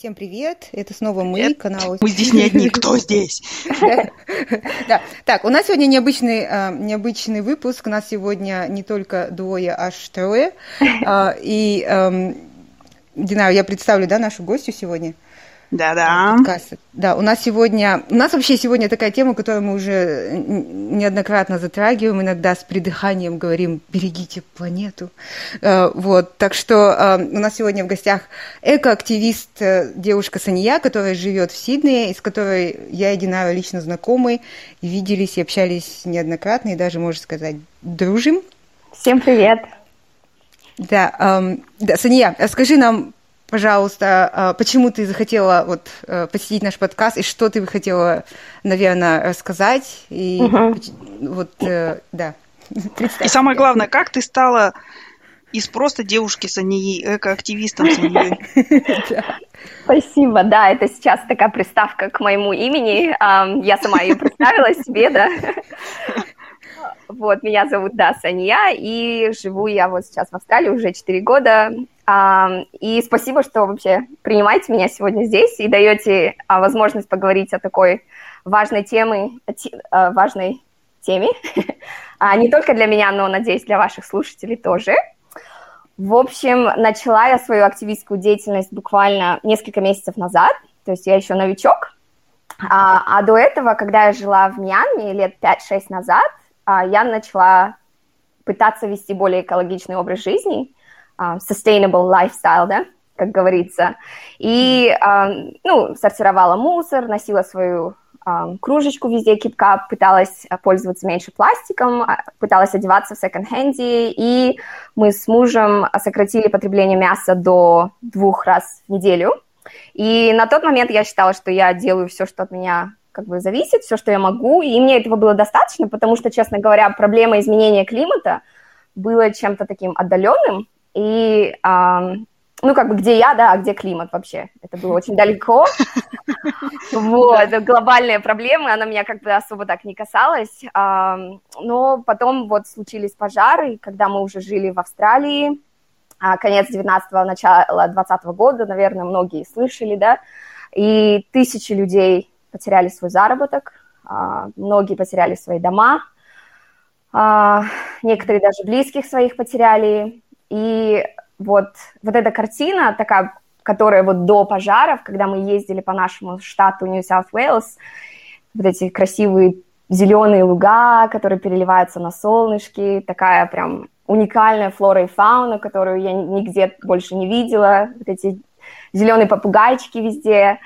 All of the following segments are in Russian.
Всем привет, это снова мы, канал... Мы здесь не одни, кто здесь? Да, так, у нас сегодня необычный, а, необычный выпуск, у нас сегодня не только двое, аж трое, а, и, Динара, я представлю, да, нашу гостью сегодня? Да-да. подкаста. Да, у нас сегодня, у нас вообще сегодня такая тема, которую мы уже неоднократно затрагиваем, иногда с придыханием говорим «берегите планету». Э, вот, так что э, у нас сегодня в гостях экоактивист э, девушка Сания, которая живет в Сиднее, и с которой я и Динара лично знакомы, и виделись и общались неоднократно, и даже, можно сказать, дружим. Всем привет! Да, эм, да, Сания, скажи нам, пожалуйста, а, почему ты захотела вот э, посетить наш подкаст и что ты бы хотела, наверное, рассказать и угу. вот э, да. И самое главное, как ты стала из просто девушки с Сании, экоактивистом Сании. Спасибо, да, это сейчас такая приставка к моему имени. Я сама ее представила себе, да. Вот, меня зовут, да, Санья, и живу я вот сейчас в Австралии уже 4 года. И спасибо, что вообще принимаете меня сегодня здесь и даете а, возможность поговорить о такой важной теме, важной теме. А, не только для меня, но, надеюсь, для ваших слушателей тоже. В общем, начала я свою активистскую деятельность буквально несколько месяцев назад, то есть я еще новичок. А, а до этого, когда я жила в Мьянме лет 5-6 назад, а, я начала пытаться вести более экологичный образ жизни, а, sustainable lifestyle, да, как говорится. И, а, ну, сортировала мусор, носила свою кружечку везде, кипка, пыталась пользоваться меньше пластиком, пыталась одеваться в секонд-хенде, и мы с мужем сократили потребление мяса до двух раз в неделю. И на тот момент я считала, что я делаю все, что от меня как бы зависит, все, что я могу, и мне этого было достаточно, потому что, честно говоря, проблема изменения климата была чем-то таким отдаленным, и, ну, как бы, где я, да, а где климат вообще, это было очень далеко, вот, глобальные проблемы, она меня как бы особо так не касалась, но потом вот случились пожары, когда мы уже жили в Австралии, а, конец 19-го, начало 20 года, наверное, многие слышали, да, и тысячи людей потеряли свой заработок, а, многие потеряли свои дома, а, некоторые даже близких своих потеряли. И вот, вот эта картина такая, которая вот до пожаров, когда мы ездили по нашему штату New South Wales, вот эти красивые зеленые луга, которые переливаются на солнышке, такая прям уникальная флора и фауна, которую я нигде больше не видела, вот эти зеленые попугайчики везде,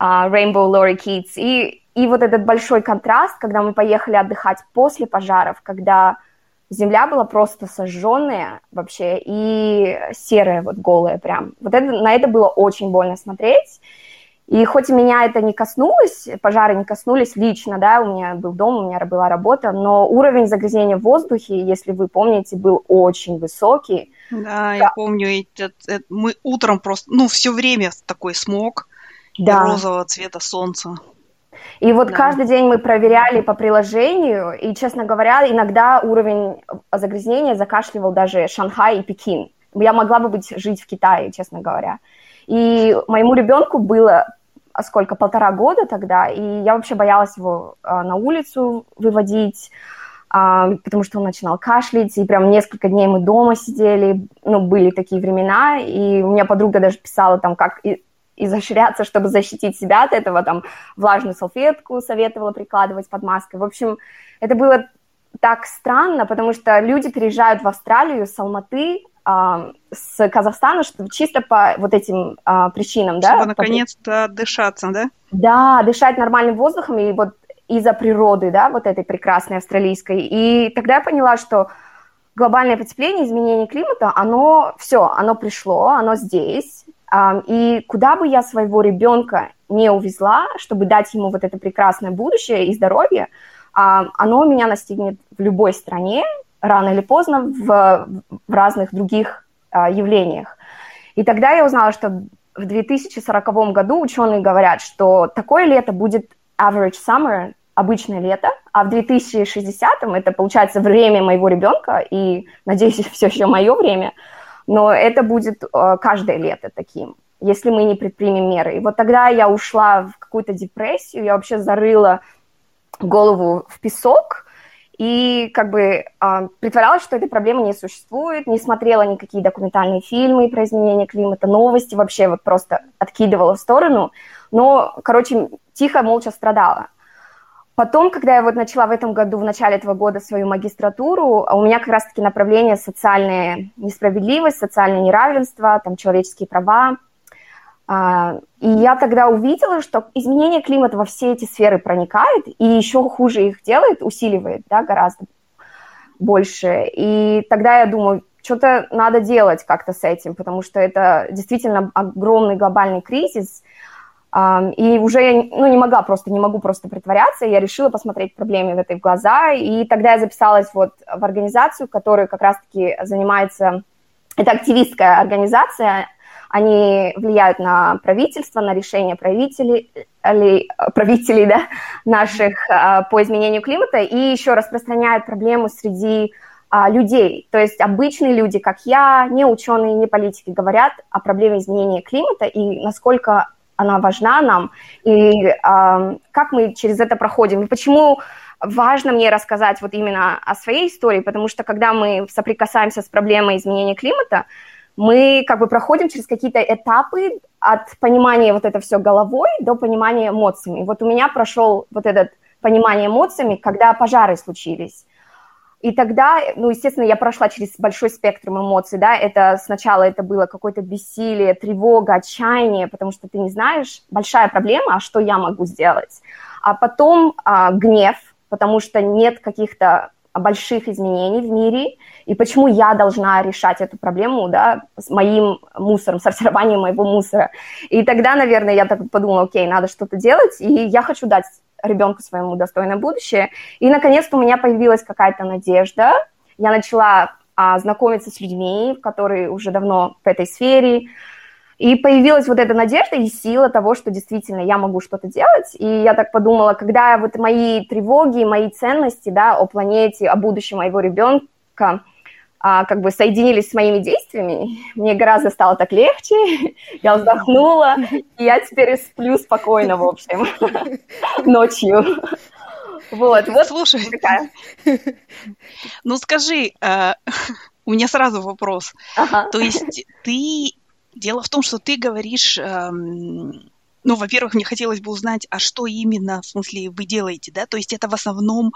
uh, Rainbow Lorikeets. И, и вот этот большой контраст, когда мы поехали отдыхать после пожаров, когда земля была просто сожженная вообще и серая, вот голая прям. Вот это, на это было очень больно смотреть. И хоть меня это не коснулось, пожары не коснулись лично, да, у меня был дом, у меня была работа, но уровень загрязнения в воздухе, если вы помните, был очень высокий. Да, да. я помню, это, это, мы утром просто, ну, все время такой смог, да. розового цвета солнца. И вот да. каждый день мы проверяли по приложению, и, честно говоря, иногда уровень загрязнения закашливал даже Шанхай и Пекин. Я могла бы быть, жить в Китае, честно говоря. И моему ребенку было а сколько, полтора года тогда, и я вообще боялась его а, на улицу выводить, а, потому что он начинал кашлять, и прям несколько дней мы дома сидели, ну, были такие времена, и у меня подруга даже писала там, как изощряться, чтобы защитить себя от этого, там, влажную салфетку советовала прикладывать под маской. В общем, это было так странно, потому что люди переезжают в Австралию с Алматы, э, с Казахстана, чтобы чисто по вот этим э, причинам, чтобы да? Чтобы наконец-то дышаться, да? Да, дышать нормальным воздухом и вот из-за природы, да, вот этой прекрасной австралийской. И тогда я поняла, что глобальное потепление, изменение климата, оно все, оно пришло, оно здесь, и куда бы я своего ребенка не увезла, чтобы дать ему вот это прекрасное будущее и здоровье, оно меня настигнет в любой стране, рано или поздно, в, в разных других а, явлениях. И тогда я узнала, что в 2040 году ученые говорят, что такое лето будет average summer, обычное лето, а в 2060 это получается время моего ребенка, и, надеюсь, все еще мое время – но это будет э, каждое лето таким. если мы не предпримем меры. И вот тогда я ушла в какую-то депрессию, я вообще зарыла голову в песок и как бы э, притворялась, что этой проблемы не существует, не смотрела никакие документальные фильмы про изменение климата, новости вообще вот просто откидывала в сторону, но, короче, тихо, молча страдала. Потом, когда я вот начала в этом году, в начале этого года свою магистратуру, а у меня как раз-таки направление социальная несправедливость, социальное неравенство, там человеческие права. А, и я тогда увидела, что изменение климата во все эти сферы проникает и еще хуже их делает, усиливает, да, гораздо больше. И тогда я думаю, что-то надо делать как-то с этим, потому что это действительно огромный глобальный кризис, и уже я ну, не могла просто, не могу просто притворяться, я решила посмотреть проблеме в этой в глаза, и тогда я записалась вот в организацию, которая как раз-таки занимается, это активистская организация, они влияют на правительство, на решения правителей, правителей да, наших а, по изменению климата, и еще распространяют проблему среди а, людей. То есть обычные люди, как я, не ученые, не политики, говорят о проблеме изменения климата и насколько она важна нам, и э, как мы через это проходим, и почему важно мне рассказать вот именно о своей истории, потому что когда мы соприкасаемся с проблемой изменения климата, мы как бы проходим через какие-то этапы от понимания вот это все головой до понимания эмоциями. Вот у меня прошел вот этот понимание эмоциями, когда пожары случились. И тогда, ну, естественно, я прошла через большой спектр эмоций, да, это сначала это было какое-то бессилие, тревога, отчаяние, потому что ты не знаешь, большая проблема, а что я могу сделать. А потом а, гнев, потому что нет каких-то больших изменений в мире, и почему я должна решать эту проблему, да, с моим мусором, сортированием моего мусора. И тогда, наверное, я так подумала, окей, надо что-то делать, и я хочу дать ребенку своему достойное будущее. И, наконец-то, у меня появилась какая-то надежда. Я начала а, знакомиться с людьми, которые уже давно в этой сфере. И появилась вот эта надежда и сила того, что действительно я могу что-то делать. И я так подумала, когда вот мои тревоги, мои ценности да, о планете, о будущем моего ребенка – а, как бы соединились с моими действиями, мне гораздо стало так легче, я вздохнула, и я теперь сплю спокойно, в общем, ночью. Вот, вот слушай. Такая. Ну скажи, э, у меня сразу вопрос. Ага. То есть ты дело в том, что ты говоришь, эм, ну, во-первых, мне хотелось бы узнать, а что именно, в смысле, вы делаете, да? То есть это в основном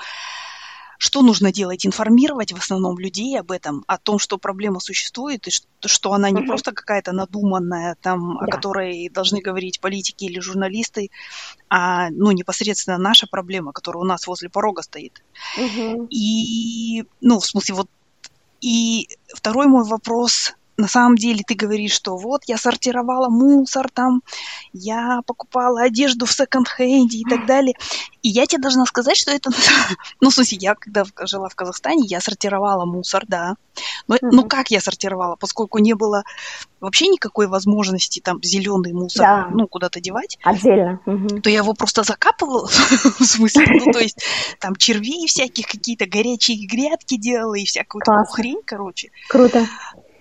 что нужно делать? Информировать в основном людей об этом, о том, что проблема существует, и что, что она не угу. просто какая-то надуманная, там, да. о которой должны говорить политики или журналисты, а ну, непосредственно наша проблема, которая у нас возле порога стоит. Угу. И, ну, в смысле, вот и второй мой вопрос на самом деле ты говоришь, что вот я сортировала мусор там, я покупала одежду в секонд-хенде и так далее. И я тебе должна сказать, что это... Ну, в смысле, я когда жила в Казахстане, я сортировала мусор, да. Но, mm-hmm. ну, как я сортировала? Поскольку не было вообще никакой возможности там зеленый мусор, да. ну, куда-то девать. Отдельно. Mm-hmm. То я его просто закапывала, в смысле, ну, то есть там червей всяких, какие-то горячие грядки делала и всякую такую хрень, короче. Круто.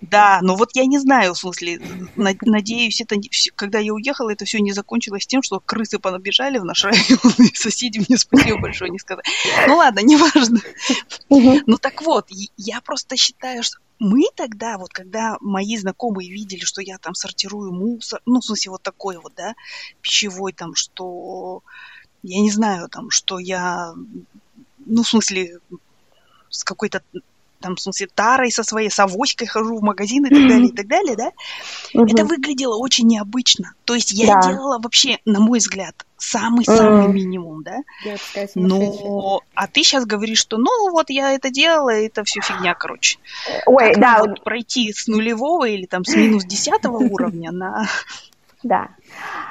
Да, но вот я не знаю, в смысле, надеюсь, это когда я уехала, это все не закончилось тем, что крысы понабежали в наш район, и соседи мне спасибо большое не сказали. Ну ладно, неважно. Ну так вот, я просто считаю, что мы тогда, вот когда мои знакомые видели, что я там сортирую мусор, ну, в смысле, вот такой вот, да, пищевой там, что, я не знаю, там, что я, ну, в смысле, с какой-то там, в смысле, тарой со своей, с авоськой хожу в магазин и так далее, и так далее, да, угу. это выглядело очень необычно. То есть я да. делала вообще, на мой взгляд, самый-самый mm. минимум, да? Но, а ты сейчас говоришь, что, ну, вот я это делала, это все фигня, короче. Ой, как да. Вот пройти с нулевого или там с минус десятого уровня на да.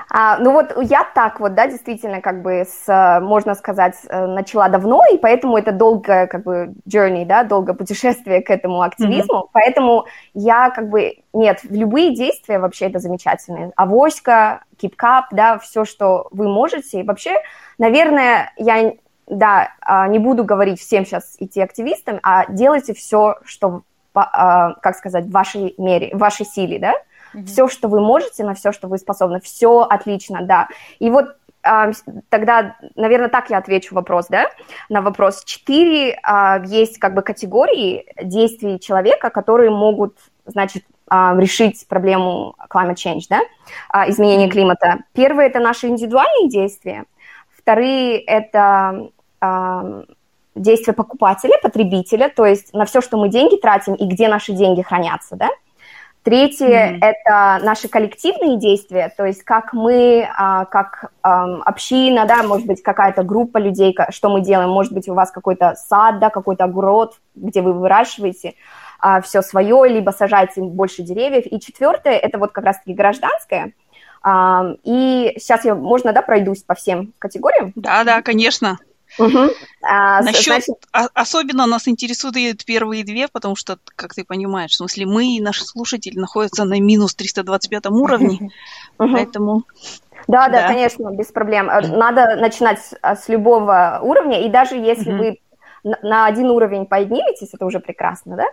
А, ну вот я так вот, да, действительно, как бы, с, можно сказать, э, начала давно, и поэтому это долгое, как бы, journey, да, долгое путешествие к этому активизму, mm-hmm. поэтому я, как бы, нет, любые действия вообще это замечательные. Авоська, кипкап, да, все, что вы можете, и вообще, наверное, я, да, а, не буду говорить всем сейчас идти активистам, а делайте все, что, а, как сказать, в вашей мере, в вашей силе, да, Mm-hmm. Все, что вы можете, на все, что вы способны, все отлично, да. И вот а, тогда, наверное, так я отвечу вопрос, да, на вопрос. Четыре а, есть как бы категории действий человека, которые могут, значит, а, решить проблему climate change, да, изменения климата. Первое – это наши индивидуальные действия. Вторые – это действия покупателя, потребителя, то есть на все, что мы деньги тратим и где наши деньги хранятся, да. Третье mm-hmm. это наши коллективные действия, то есть как мы, а, как община, да, может быть какая-то группа людей, что мы делаем, может быть у вас какой-то сад, да, какой-то огород, где вы выращиваете а, все свое, либо сажаете больше деревьев. И четвертое это вот как раз-таки гражданское. И сейчас я, можно, да, пройдусь по всем категориям? Да, да, конечно. Угу. А, Насчет, значит... особенно нас интересуют первые две, потому что, как ты понимаешь, в смысле, мы и наши слушатели находятся на минус 325 уровне, поэтому... Да, да, конечно, без проблем. Надо начинать с любого уровня, и даже если вы на один уровень подниметесь, это уже прекрасно, да?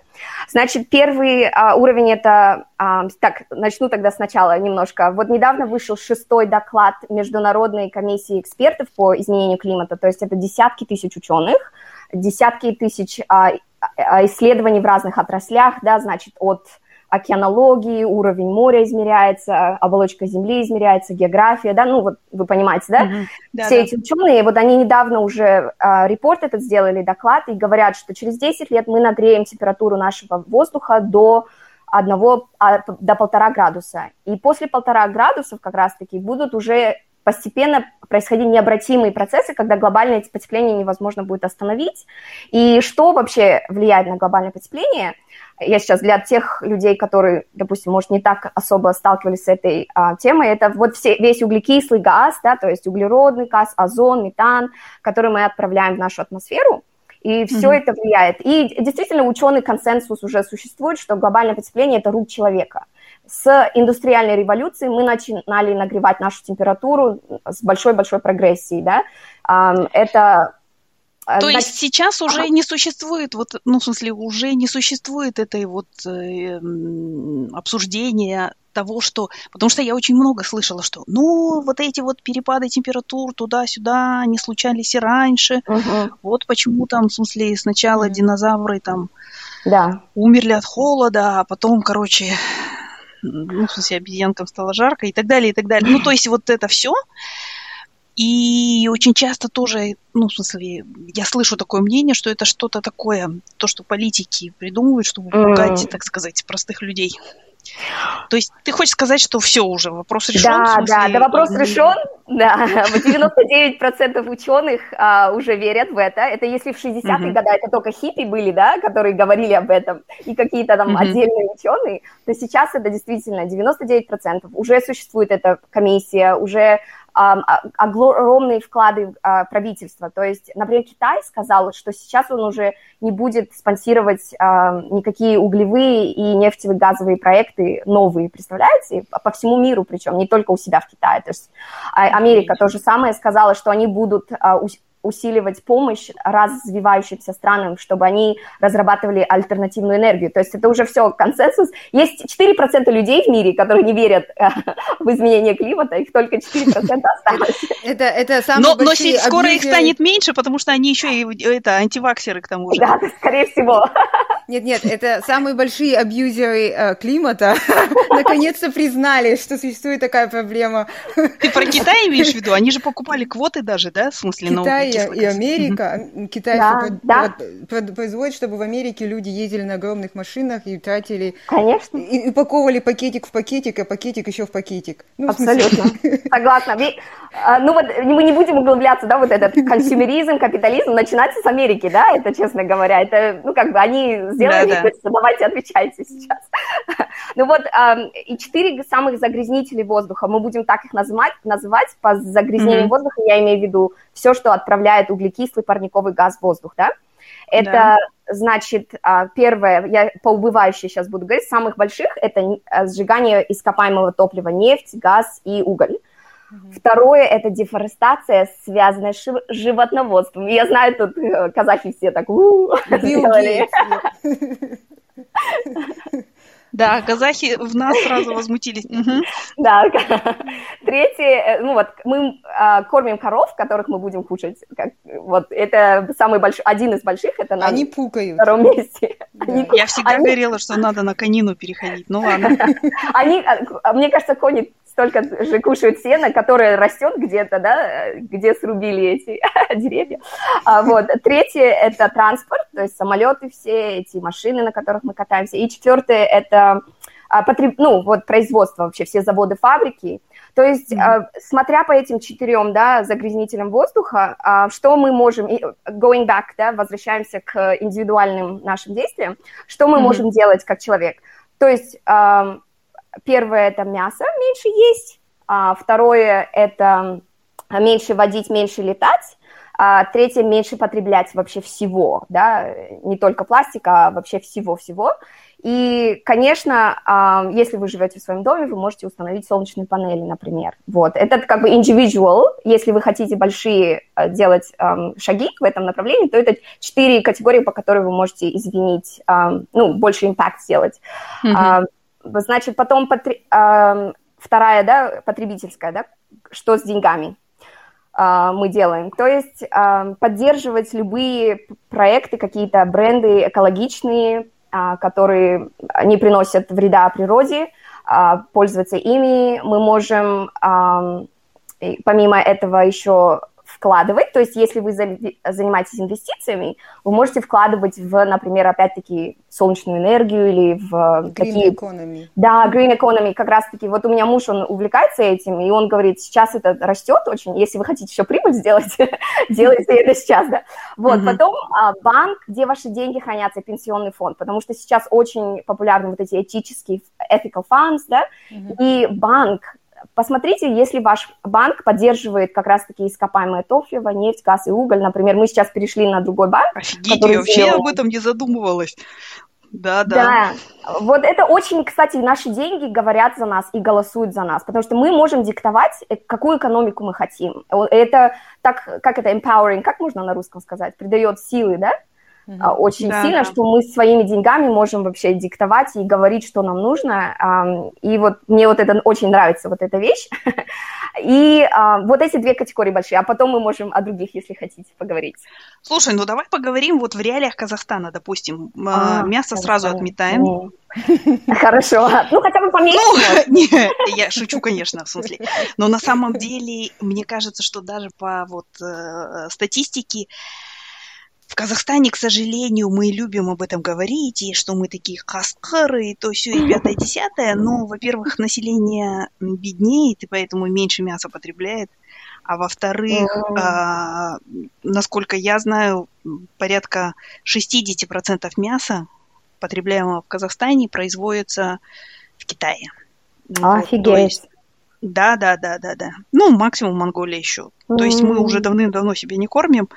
Значит, первый а, уровень это, а, так, начну тогда сначала немножко. Вот недавно вышел шестой доклад Международной комиссии экспертов по изменению климата, то есть это десятки тысяч ученых, десятки тысяч а, а, исследований в разных отраслях, да, значит, от океанологии, уровень моря измеряется, оболочка Земли измеряется, география, да, ну вот вы понимаете, да, mm-hmm. да Все да. эти ученые, вот они недавно уже э, репорт этот сделали, доклад, и говорят, что через 10 лет мы нагреем температуру нашего воздуха до одного, а, до полтора градуса. И после полтора градусов как раз-таки будут уже постепенно происходить необратимые процессы, когда глобальное потепление невозможно будет остановить. И что вообще влияет на глобальное потепление – я сейчас для тех людей, которые, допустим, может, не так особо сталкивались с этой а, темой, это вот все, весь углекислый газ, да, то есть углеродный газ, озон, метан, который мы отправляем в нашу атмосферу, и все mm-hmm. это влияет. И действительно ученый консенсус уже существует, что глобальное потепление – это рук человека. С индустриальной революцией мы начинали нагревать нашу температуру с большой-большой прогрессией, да. Это а, То Значит, есть сейчас уже ага. не существует, вот, ну, в смысле, уже не существует этой вот э, обсуждения того, что... Потому что я очень много слышала, что, ну, вот эти вот перепады температур туда-сюда не случались и раньше. Угу. Вот почему там, в смысле, сначала угу. динозавры там да. умерли от холода, а потом, короче, ну, в смысле, обезьянкам стало жарко и так далее, и так далее. Ну, то есть вот это все и очень часто тоже, ну, в смысле, я слышу такое мнение, что это что-то такое, то, что политики придумывают, чтобы пугать, mm. так сказать, простых людей. То есть ты хочешь сказать, что все уже, вопрос решен? Да, смысле, да, да, вопрос решен. Да, 99% ученых а, уже верят в это. Это если в 60-е uh-huh. годы это только хиппи были, да, которые говорили об этом, и какие-то там uh-huh. отдельные ученые, то сейчас это действительно 99%. Уже существует эта комиссия, уже огромные вклады а, правительства. То есть, например, Китай сказал, что сейчас он уже не будет спонсировать никакие углевые и нефтевые газовые проекты новые, представляете, по всему миру, причем не только у себя в Китае. То есть а, Америка то же самое сказала, что они будут а, усиливать помощь развивающимся странам, чтобы они разрабатывали альтернативную энергию. То есть это уже все консенсус. Есть 4% людей в мире, которые не верят э, в изменение климата, их только 4% осталось. Это, это самые но, но скоро их станет меньше, потому что они еще и это, антиваксеры к тому же. Да, скорее всего. Нет, нет, это самые большие абьюзеры э, климата наконец-то признали, что существует такая проблема. Ты про Китай имеешь в виду? Они же покупали квоты даже, да, в смысле? Китай и Америка. Китай да, да. производит, чтобы в Америке люди ездили на огромных машинах и тратили... Конечно. И упаковывали пакетик в пакетик, а пакетик еще в пакетик. Ну, Абсолютно. Согласна. А, ну вот мы не будем углубляться, да, вот этот консюмеризм, капитализм начинается с Америки, да, это, честно говоря, это, ну, как бы они сделали, да, да. давайте отвечайте сейчас. Ну вот, и четыре самых загрязнителей воздуха, мы будем так их называть, называть по загрязнению воздуха, я имею в виду все, что отправляет углекислый парниковый газ в воздух, да, это, да. значит, а, первое, я по убывающей сейчас буду говорить, самых больших, это а, сжигание ископаемого топлива, нефть, газ и уголь. Угу. Второе – это дефорестация, связанная с животноводством. Я знаю, тут э, казахи все так сделали. Да, казахи в нас сразу возмутились. Да. Третье, э, ну вот, мы а, кормим коров, которых мы будем кушать. Вот, это самый большой, один из больших, это на Они пукают. втором месте. Я всегда говорила, что надо на конину переходить, ну ладно. Они, а, мне кажется, кони столько же кушают сено, которое растет где-то, да, где срубили эти деревья. А, вот. Третье – это транспорт, то есть самолеты все, эти машины, на которых мы катаемся. И четвертое – это а, потреб... ну, вот производство вообще, все заводы, фабрики. То есть, mm-hmm. смотря по этим четырем, да, загрязнителям воздуха, а, что мы можем, going back, да, возвращаемся к индивидуальным нашим действиям, что мы mm-hmm. можем делать как человек. То есть, Первое – это мясо меньше есть, а второе – это меньше водить, меньше летать, а третье – меньше потреблять вообще всего, да, не только пластика, а вообще всего-всего. И, конечно, а, если вы живете в своем доме, вы можете установить солнечные панели, например. Вот. Это как бы individual. Если вы хотите большие а, делать шаги в этом направлении, то это четыре категории, по которым вы можете изменить, ну, больше импакт сделать. Mm-hmm. Значит, потом потр... э, вторая, да, потребительская, да, что с деньгами э, мы делаем. То есть э, поддерживать любые проекты, какие-то бренды экологичные, э, которые не приносят вреда природе, э, пользоваться ими. Мы можем э, помимо этого еще вкладывать. То есть если вы занимаетесь инвестициями, вы можете вкладывать в, например, опять-таки солнечную энергию или в green такие... economy. Да, green economy. Как раз-таки вот у меня муж, он увлекается этим, и он говорит, сейчас это растет очень, если вы хотите еще прибыль сделать, делайте это сейчас, да. Вот, потом а, банк, где ваши деньги хранятся, пенсионный фонд, потому что сейчас очень популярны вот эти этические ethical funds, да, и банк, Посмотрите, если ваш банк поддерживает как раз-таки ископаемое топливо, нефть, газ и уголь. Например, мы сейчас перешли на другой банк. Офигеть, я вообще сделал... об этом не задумывалась. Да, да. Да, вот это очень, кстати, наши деньги говорят за нас и голосуют за нас, потому что мы можем диктовать, э, какую экономику мы хотим. Это так, как это empowering, как можно на русском сказать, придает силы, да? Mm-hmm. очень да, сильно, да. что мы своими деньгами можем вообще диктовать и говорить, что нам нужно. И вот мне вот это очень нравится, вот эта вещь. И вот эти две категории большие, а потом мы можем о других, если хотите, поговорить. Слушай, ну давай поговорим вот в реалиях Казахстана, допустим. А, Мясо Казахстан. сразу отметаем. Хорошо. Ну, хотя бы поменьше. Ну, не, я шучу, конечно, в смысле. Но на самом деле, мне кажется, что даже по вот э, статистике, в Казахстане, к сожалению, мы любим об этом говорить, и что мы такие каскары, и то все, и пятое, десятое. Но, во-первых, население беднеет, и поэтому меньше мяса потребляет. А во-вторых, а, насколько я знаю, порядка 60% мяса, потребляемого в Казахстане, производится в Китае. Офигеть. Вот, есть, да, да, да, да, да. Ну, максимум Монголия еще. То есть мы уже давным-давно себе не кормим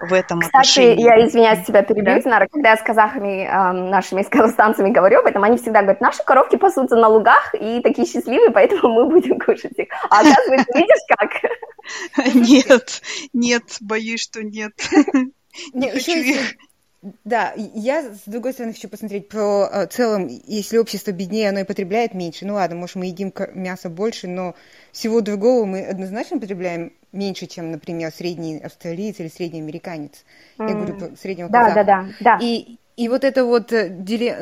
в этом Кстати, отношении. я извиняюсь, тебя перебью, да? Нара, когда я с казахами, э, нашими с казахстанцами говорю об этом, они всегда говорят, наши коровки пасутся на лугах и такие счастливые, поэтому мы будем кушать их. А оказывается, видишь как? Нет, нет, боюсь, что нет. Не хочу их. Да, я, с другой стороны, хочу посмотреть про э, целом, если общество беднее, оно и потребляет меньше. Ну ладно, может, мы едим мясо больше, но всего другого мы однозначно потребляем меньше, чем, например, средний австралиец или средний американец. Mm. Я говорю среднего да, казаха. Да, да, да. И и вот это вот, э,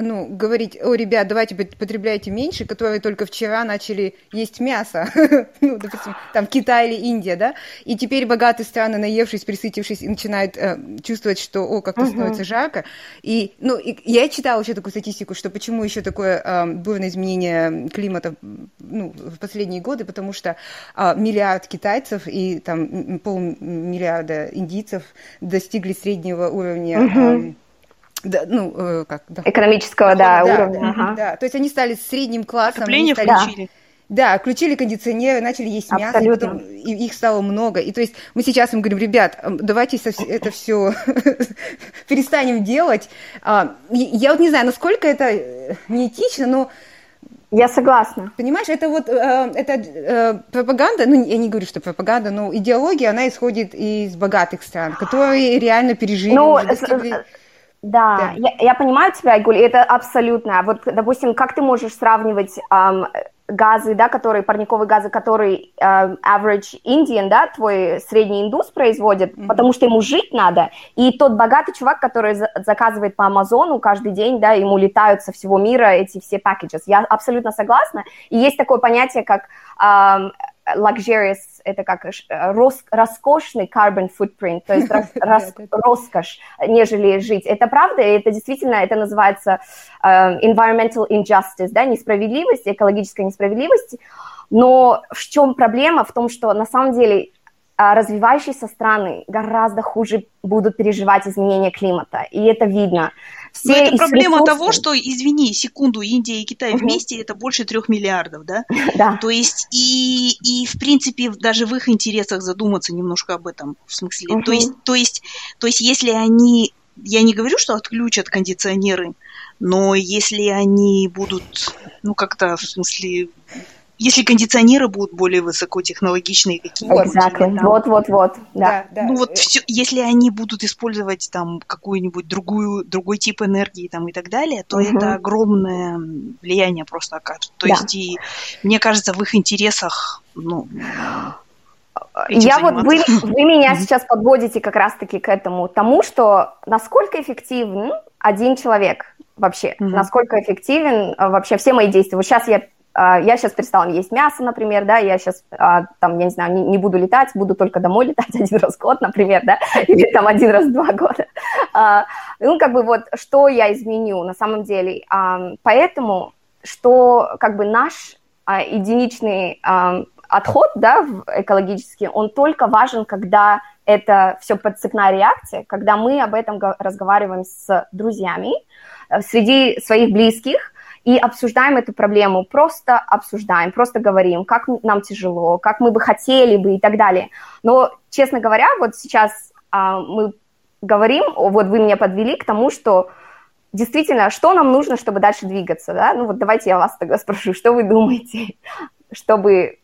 ну, говорить, о, ребят, давайте потребляйте меньше, которые только вчера начали есть мясо, ну, допустим, там Китай или Индия, да, и теперь богатые страны, наевшись, присытившись, начинают э, чувствовать, что, о, как-то uh-huh. становится жарко. И, ну, и я читала еще такую статистику, что почему еще такое э, бурное изменение климата, ну, в последние годы, потому что э, миллиард китайцев и там полмиллиарда индийцев достигли среднего уровня uh-huh. Да, ну, э, как, да. Экономического, да, да уровня. Да, ага. да, то есть они стали средним классом. Отопление стали... включили. Да, включили кондиционеры, начали есть мясо, и, потом, и их стало много. И то есть мы сейчас им говорим, ребят, давайте это все перестанем делать. А, я вот не знаю, насколько это э, неэтично, но я согласна. Понимаешь, это вот э, это э, пропаганда, ну я не говорю, что пропаганда, но идеология, она исходит из богатых стран, которые реально пережили. Ну, достигли Да, да. Я, я понимаю тебя, Айгуль, это абсолютно. Вот, допустим, как ты можешь сравнивать эм, газы, да, которые, парниковые газы, которые э, average Indian, да, твой средний индус производит, mm-hmm. потому что ему жить надо, и тот богатый чувак, который за- заказывает по Амазону каждый день, да, ему летают со всего мира эти все packages. Я абсолютно согласна. И есть такое понятие, как э, luxurious, это как э, рос, роскошный carbon footprint, то есть рос, рос, роскошь, нежели жить. Это правда, и это действительно, это называется uh, environmental injustice, да, несправедливость, экологическая несправедливость. Но в чем проблема? В том, что на самом деле а развивающиеся страны гораздо хуже будут переживать изменения климата, и это видно. Все Но это проблема того, что, извини, секунду, Индия и Китай угу. вместе это больше трех миллиардов, да? Да. То есть и, и в принципе даже в их интересах задуматься немножко об этом, в смысле, угу. то есть, то есть, то есть если они, я не говорю, что отключат кондиционеры, но если они будут, ну как-то в смысле если кондиционеры будут более высокотехнологичные какие-нибудь. Exactly. Вот, вот, вот. Да. да, да. Ну вот все, если они будут использовать там какую-нибудь другую, другой тип энергии там и так далее, то uh-huh. это огромное влияние просто окажет. То да. есть и мне кажется в их интересах, ну, я вот вы, вы меня сейчас подводите как раз-таки к этому тому, что насколько эффективен один человек вообще, mm-hmm. насколько эффективен а, вообще все мои действия. Вот сейчас я я сейчас перестала есть мясо, например, да, я сейчас, а, там, я не знаю, не, не буду летать, буду только домой летать один раз в год, например, да, или там один раз в два года. А, ну, как бы вот, что я изменю на самом деле. Поэтому, что как бы наш единичный отход, да, экологический, он только важен, когда это все подцепная реакция, когда мы об этом разговариваем с друзьями, э, среди своих близких, и обсуждаем эту проблему, просто обсуждаем, просто говорим, как нам тяжело, как мы бы хотели бы и так далее. Но, честно говоря, вот сейчас а, мы говорим, вот вы меня подвели к тому, что действительно, что нам нужно, чтобы дальше двигаться, да? Ну вот давайте я вас тогда спрошу, что вы думаете, чтобы,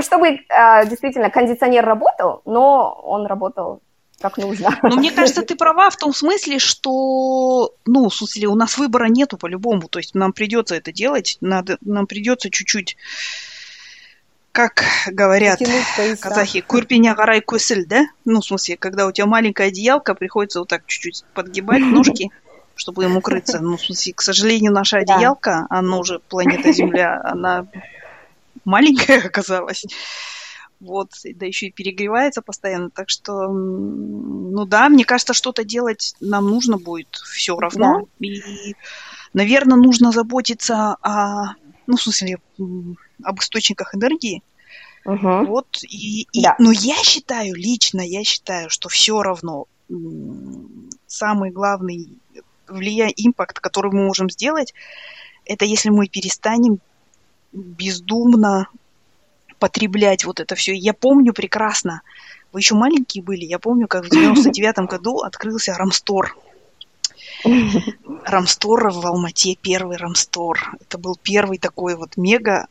чтобы э, действительно кондиционер работал, но он работал как нужно. Но мне кажется, ты права в том смысле, что, ну, в смысле, у нас выбора нету по-любому. То есть нам придется это делать, надо, нам придется чуть-чуть как говорят казахи, курпиня гарай кусель, да? Ну, в смысле, когда у тебя маленькая одеялка, приходится вот так чуть-чуть подгибать ножки, чтобы им укрыться. Ну, в смысле, к сожалению, наша одеялка, она уже планета Земля, она маленькая оказалась вот, да еще и перегревается постоянно, так что, ну да, мне кажется, что-то делать нам нужно будет все равно, да. и, наверное, нужно заботиться о, ну, в смысле, об источниках энергии, Угу. Вот, и, и, да. но я считаю, лично я считаю, что все равно самый главный влия... импакт, который мы можем сделать, это если мы перестанем бездумно потреблять вот это все. Я помню прекрасно, вы еще маленькие были, я помню, как в 99-м году открылся Рамстор. Рамстор в Алмате, первый Рамстор. Это был первый такой вот мега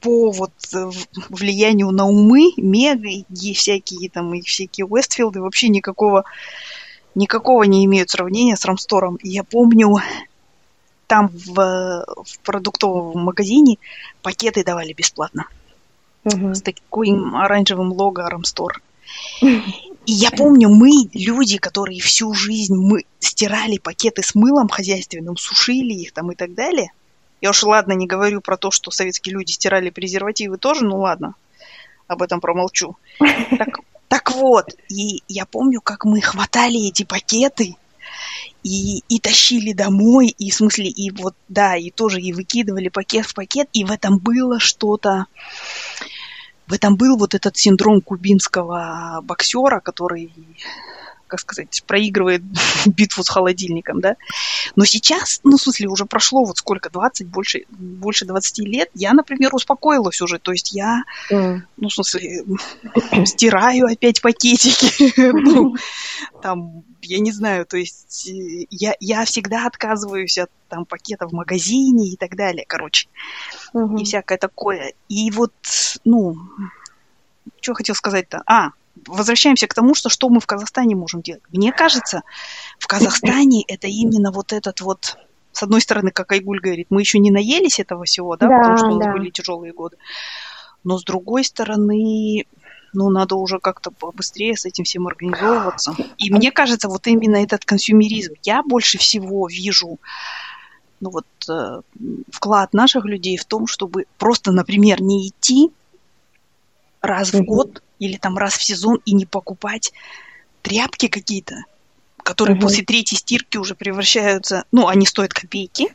по вот э, влиянию на умы, мега и всякие там, и всякие Уэстфилды вообще никакого, никакого не имеют сравнения с Рамстором. Я помню, там в, в продуктовом магазине пакеты давали бесплатно угу. с таким оранжевым лого Рамстор. И я помню, мы, люди, которые всю жизнь мы стирали пакеты с мылом хозяйственным, сушили их там и так далее. Я уж ладно не говорю про то, что советские люди стирали презервативы тоже, ну ладно, об этом промолчу. Так, так вот, и я помню, как мы хватали эти пакеты и, и тащили домой, и в смысле, и вот, да, и тоже и выкидывали пакет в пакет, и в этом было что-то, в этом был вот этот синдром кубинского боксера, который как сказать, проигрывает битву с холодильником, да. Но сейчас, ну, в смысле, уже прошло вот сколько, 20, больше, больше 20 лет, я, например, успокоилась уже, то есть я, mm. ну, в смысле, стираю опять пакетики, ну, там, я не знаю, то есть э, я, я всегда отказываюсь от там пакета в магазине и так далее, короче, угу. и всякое такое. И вот, ну, что хотел сказать-то? А, возвращаемся к тому, что что мы в Казахстане можем делать. Мне кажется, В Казахстане это именно вот этот вот с одной стороны, как Айгуль говорит, мы еще не наелись этого всего, да, да потому что у нас да. были тяжелые годы. Но с другой стороны, ну, надо уже как-то побыстрее с этим всем организовываться. И мне кажется, вот именно этот консюмеризм, я больше всего вижу ну вот, э, вклад наших людей в том, чтобы просто, например, не идти раз в год или там раз в сезон и не покупать тряпки какие-то, которые после третьей стирки уже превращаются, ну, они стоят копейки,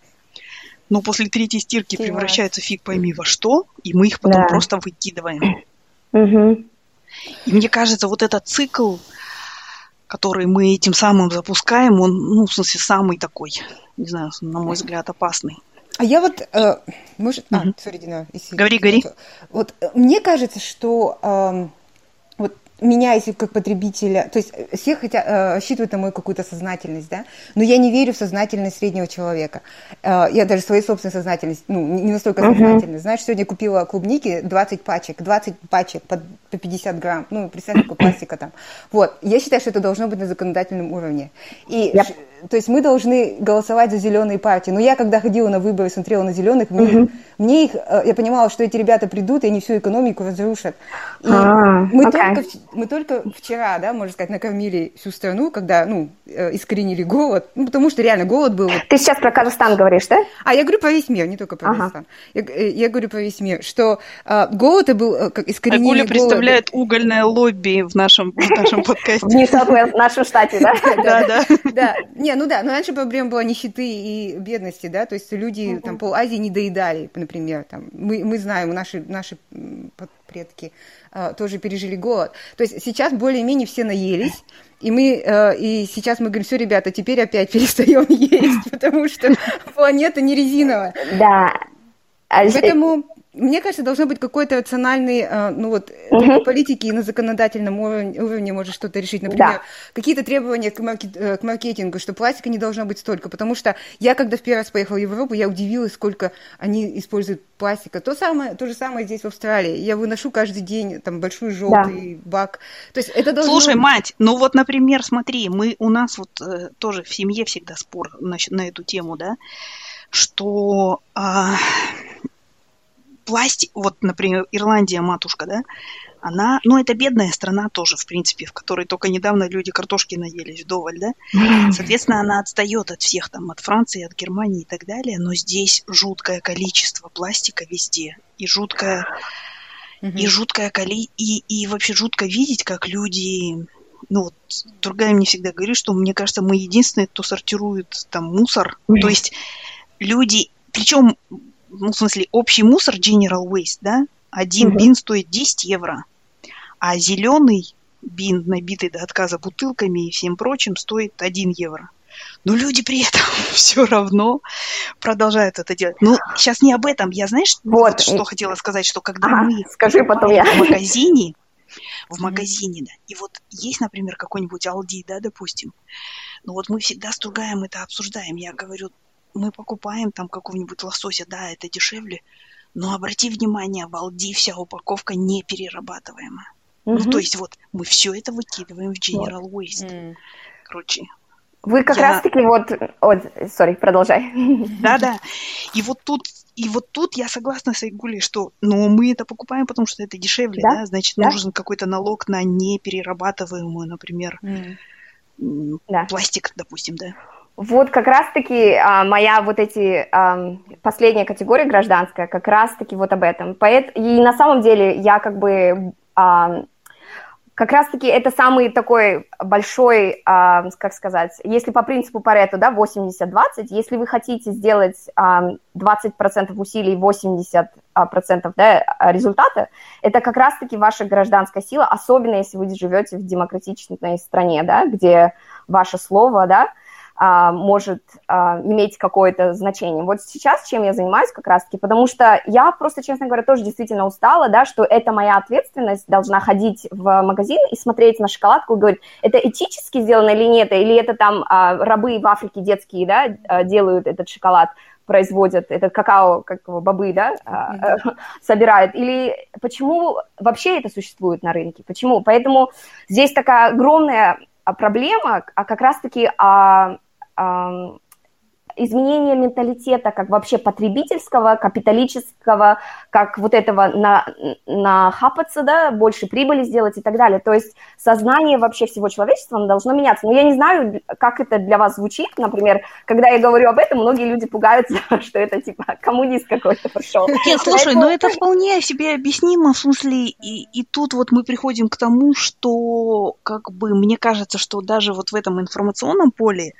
но после третьей стирки Фигас. превращаются фиг пойми во что, и мы их потом да. просто выкидываем. Угу. И мне кажется, вот этот цикл, который мы этим самым запускаем, он, ну, в смысле, самый такой, не знаю, на мой взгляд, опасный. А я вот, э, может, угу. а, сори, Дина, если... Говори, говори. Вот э, мне кажется, что меня, если как потребителя, то есть э, все хотят, э, рассчитывают на мою какую-то сознательность, да, но я не верю в сознательность среднего человека. Э, я даже своей собственной сознательность, ну, не настолько uh-huh. сознательность. Знаешь, сегодня купила клубники 20 пачек, 20 пачек по, по 50 грамм, ну, представь, сколько пластика там. Вот, я считаю, что это должно быть на законодательном уровне. И yep то есть мы должны голосовать за зеленые партии. Но я, когда ходила на выборы, смотрела на зеленых, мне, угу. мне их, э, я понимала, что эти ребята придут, и они всю экономику разрушат. И а, мы, okay. только, мы только вчера, да, можно сказать, накормили всю страну, когда, ну, э, искоренили голод. Ну, потому что реально голод был. Ты сейчас про Казахстан говоришь, да? А, я говорю про весь мир, не только про ага. Казахстан. Я, э, я говорю про весь мир, что э, голод был, как искоренили Агуля представляет угольное лобби в нашем, в нашем подкасте. В нашем штате, да? Да, да. Да, не, ну да, но раньше проблема была нищеты и бедности, да, то есть люди там пол Азии не доедали, например, там мы мы знаем, наши наши предки э, тоже пережили голод. То есть сейчас более-менее все наелись, и мы э, и сейчас мы говорим, все, ребята, теперь опять перестаем есть, потому что планета не резиновая. Да. Поэтому мне кажется, должно быть какой-то рациональный, э, ну вот, угу. политики и на законодательном уровне, уровне может что-то решить. Например, да. какие-то требования к, маркет, э, к маркетингу, что пластика не должно быть столько. Потому что я, когда в первый раз поехала в Европу, я удивилась, сколько они используют пластика. То, самое, то же самое здесь в Австралии. Я выношу каждый день там большой желтый да. бак. То есть это должно... Слушай, мать, ну вот, например, смотри, мы, у нас вот э, тоже в семье всегда спор на, на эту тему, да, что... Э, пластик, вот, например, Ирландия, матушка, да, она, ну, это бедная страна тоже, в принципе, в которой только недавно люди картошки наелись вдоволь, да. Соответственно, она отстает от всех, там, от Франции, от Германии и так далее, но здесь жуткое количество пластика везде, и жуткое, и жуткое коли, и, и вообще жутко видеть, как люди, ну, вот, другая мне всегда говорит, что, мне кажется, мы единственные, кто сортирует там мусор, то есть люди, причем ну, в смысле, общий мусор General Waste, да, один угу. бин стоит 10 евро, а зеленый бин, набитый до отказа бутылками и всем прочим, стоит 1 евро. Но люди при этом все равно продолжают это делать. Ну, сейчас не об этом. Я, знаешь, вот, вот что хотела сказать, что когда ага, мы скажи потом я. в магазине, в магазине, да, и вот есть, например, какой-нибудь Алди, да, допустим, ну вот мы всегда с Тургаем это обсуждаем. Я говорю, мы покупаем там какого-нибудь лосося, да, это дешевле, но обрати внимание, в Алди вся упаковка не перерабатываемая. Угу. Ну, то есть вот мы все это выкидываем в General вот. Waste. Mm. Короче. Вы как я... раз-таки вот... О, сори, продолжай. Да-да. И вот тут и вот тут я согласна с Айгулей, что ну, мы это покупаем, потому что это дешевле, да, да? значит, да? нужен какой-то налог на неперерабатываемую, например, mm. да. пластик, допустим, да. Вот как раз-таки а, моя вот эти а, последняя категория гражданская как раз-таки вот об этом. Поэт, и на самом деле я как бы а, как раз-таки это самый такой большой, а, как сказать, если по принципу Паретто, да, 80-20, если вы хотите сделать а, 20% усилий, 80% да, результата, это как раз-таки ваша гражданская сила, особенно если вы живете в демократичной стране, да, где ваше слово, да, а, может а, иметь какое-то значение. Вот сейчас чем я занимаюсь как раз-таки, потому что я просто, честно говоря, тоже действительно устала, да, что это моя ответственность, должна ходить в магазин и смотреть на шоколадку и говорить, это этически сделано или нет, или это там а, рабы в Африке детские, да, а, делают этот шоколад, производят этот какао, как его, бобы, да, mm-hmm. собирают, или почему вообще это существует на рынке, почему? Поэтому здесь такая огромная проблема, а как раз-таки а, а, изменение менталитета как вообще потребительского, капиталического, как вот этого на, нахапаться, да, больше прибыли сделать и так далее. То есть сознание вообще всего человечества должно меняться. Но я не знаю, как это для вас звучит, например, когда я говорю об этом, многие люди пугаются, что это типа коммунист какой-то пришел. Нет, слушай, но это вполне себе объяснимо, в смысле, и, и тут вот мы приходим к тому, что как бы мне кажется, что даже вот в этом информационном поле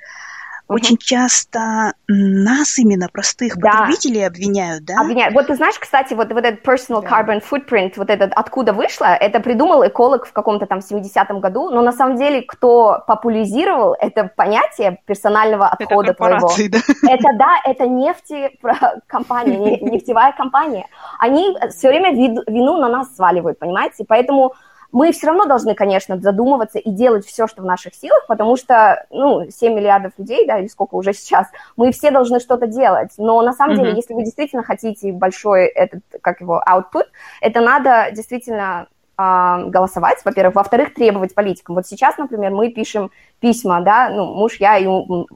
очень часто нас именно, простых да. потребителей, обвиняют, да? Обвиняют. Вот ты знаешь, кстати, вот, вот этот personal да. carbon footprint, вот этот откуда вышло, это придумал эколог в каком-то там 70-м году, но на самом деле, кто популяризировал это понятие персонального отхода это твоего, да? это да, это нефтекомпания, нефтевая компания. Они все время вину на нас сваливают, понимаете? Поэтому мы все равно должны, конечно, задумываться и делать все, что в наших силах, потому что, ну, 7 миллиардов людей, да, или сколько уже сейчас, мы все должны что-то делать. Но на самом mm-hmm. деле, если вы действительно хотите большой этот, как его, output, это надо действительно голосовать, во-первых. Во-вторых, требовать политикам. Вот сейчас, например, мы пишем письма, да, ну, муж, я и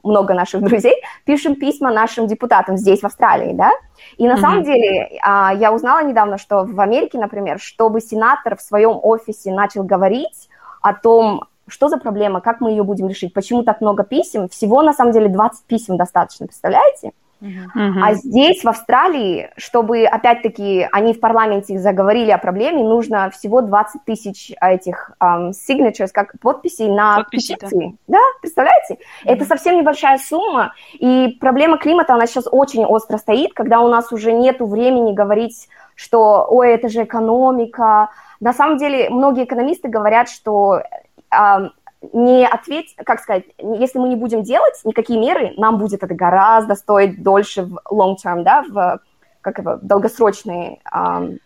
много наших друзей, пишем письма нашим депутатам здесь, в Австралии, да, и на mm-hmm. самом деле а, я узнала недавно, что в Америке, например, чтобы сенатор в своем офисе начал говорить о том, что за проблема, как мы ее будем решить, почему так много писем, всего на самом деле 20 писем достаточно, представляете? Uh-huh. А здесь, в Австралии, чтобы, опять-таки, они в парламенте заговорили о проблеме, нужно всего 20 тысяч этих um, signatures, как подписей на Подписи, петиции. Да, представляете? Uh-huh. Это совсем небольшая сумма, и проблема климата, она сейчас очень остро стоит, когда у нас уже нет времени говорить, что, ой, это же экономика. На самом деле, многие экономисты говорят, что um, не ответь, как сказать, если мы не будем делать никакие меры, нам будет это гораздо стоить дольше в long term, да, в как его, долгосрочный um,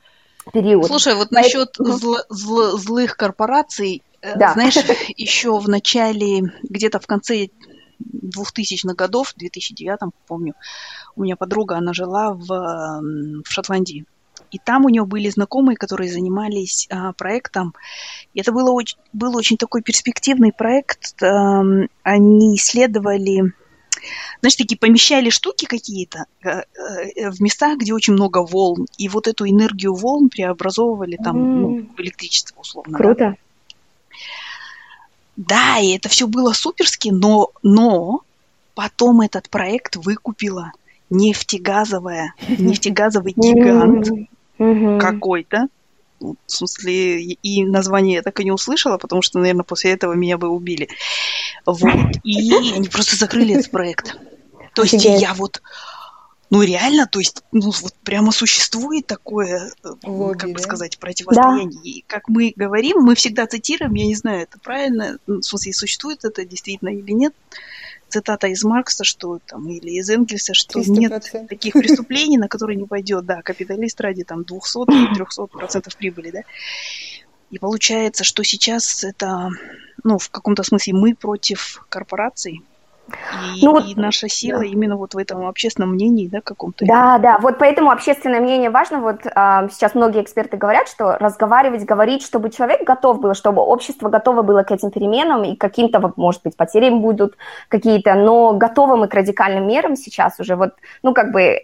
период. Слушай, вот насчет зл, зл, злых корпораций, э, да. знаешь, еще в начале, где-то в конце 2000-х годов, в 2009, помню, у меня подруга, она жила в, в Шотландии. И там у него были знакомые, которые занимались а, проектом. И это было очень, был очень такой перспективный проект. А, они исследовали знаешь, такие помещали штуки какие-то э, э, в местах, где очень много волн, и вот эту энергию волн преобразовывали там mm. ну, в электричество, условно. Круто. Да? да, и это все было суперски, но, но потом этот проект выкупила нефтегазовая, нефтегазовый гигант какой-то. В смысле, и название я так и не услышала, потому что, наверное, после этого меня бы убили. Вот. И они просто закрыли этот проект. То есть я вот, ну реально, то есть, ну вот прямо существует такое, Лобби, как бы сказать, противостояние. Да. И как мы говорим, мы всегда цитируем, я не знаю, это правильно, ну, в смысле, существует это действительно или нет, цитата из Маркса, что там, или из Энгельса, что 300%. нет таких преступлений, на которые не пойдет, да, капиталист ради там 200 или 300 процентов прибыли, да. И получается, что сейчас это, ну, в каком-то смысле мы против корпораций, и, ну, и наша сила да. именно вот в этом общественном мнении, да, каком-то. Да, да, вот поэтому общественное мнение важно. Вот а, сейчас многие эксперты говорят, что разговаривать, говорить, чтобы человек готов был, чтобы общество готово было к этим переменам, и каким-то, может быть, потерям будут какие-то, но готовы мы к радикальным мерам сейчас уже. Вот, ну, как бы э,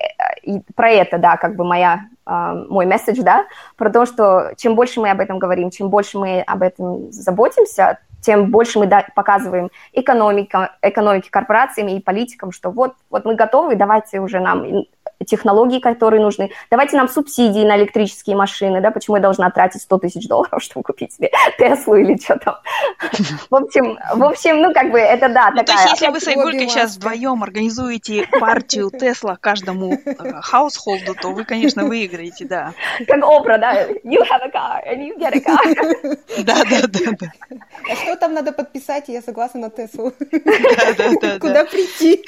про это, да, как бы моя а, мой месседж, да, про то, что чем больше мы об этом говорим, чем больше мы об этом заботимся, тем больше мы показываем экономика, экономике корпорациями и политикам, что вот, вот мы готовы, давайте уже нам технологии, которые нужны. Давайте нам субсидии на электрические машины, да, почему я должна тратить 100 тысяч долларов, чтобы купить себе Теслу или что там. В общем, в общем, ну, как бы, это да, ну, такая... То есть, если вы с Айгулькой сейчас вдвоем организуете партию Тесла каждому э, хаусхолду, то вы, конечно, выиграете, да. Как Опра, да, you have a car, and you get a car. Да, да, да, да. А что там надо подписать, я согласна на Теслу. Да, да, да. Куда прийти?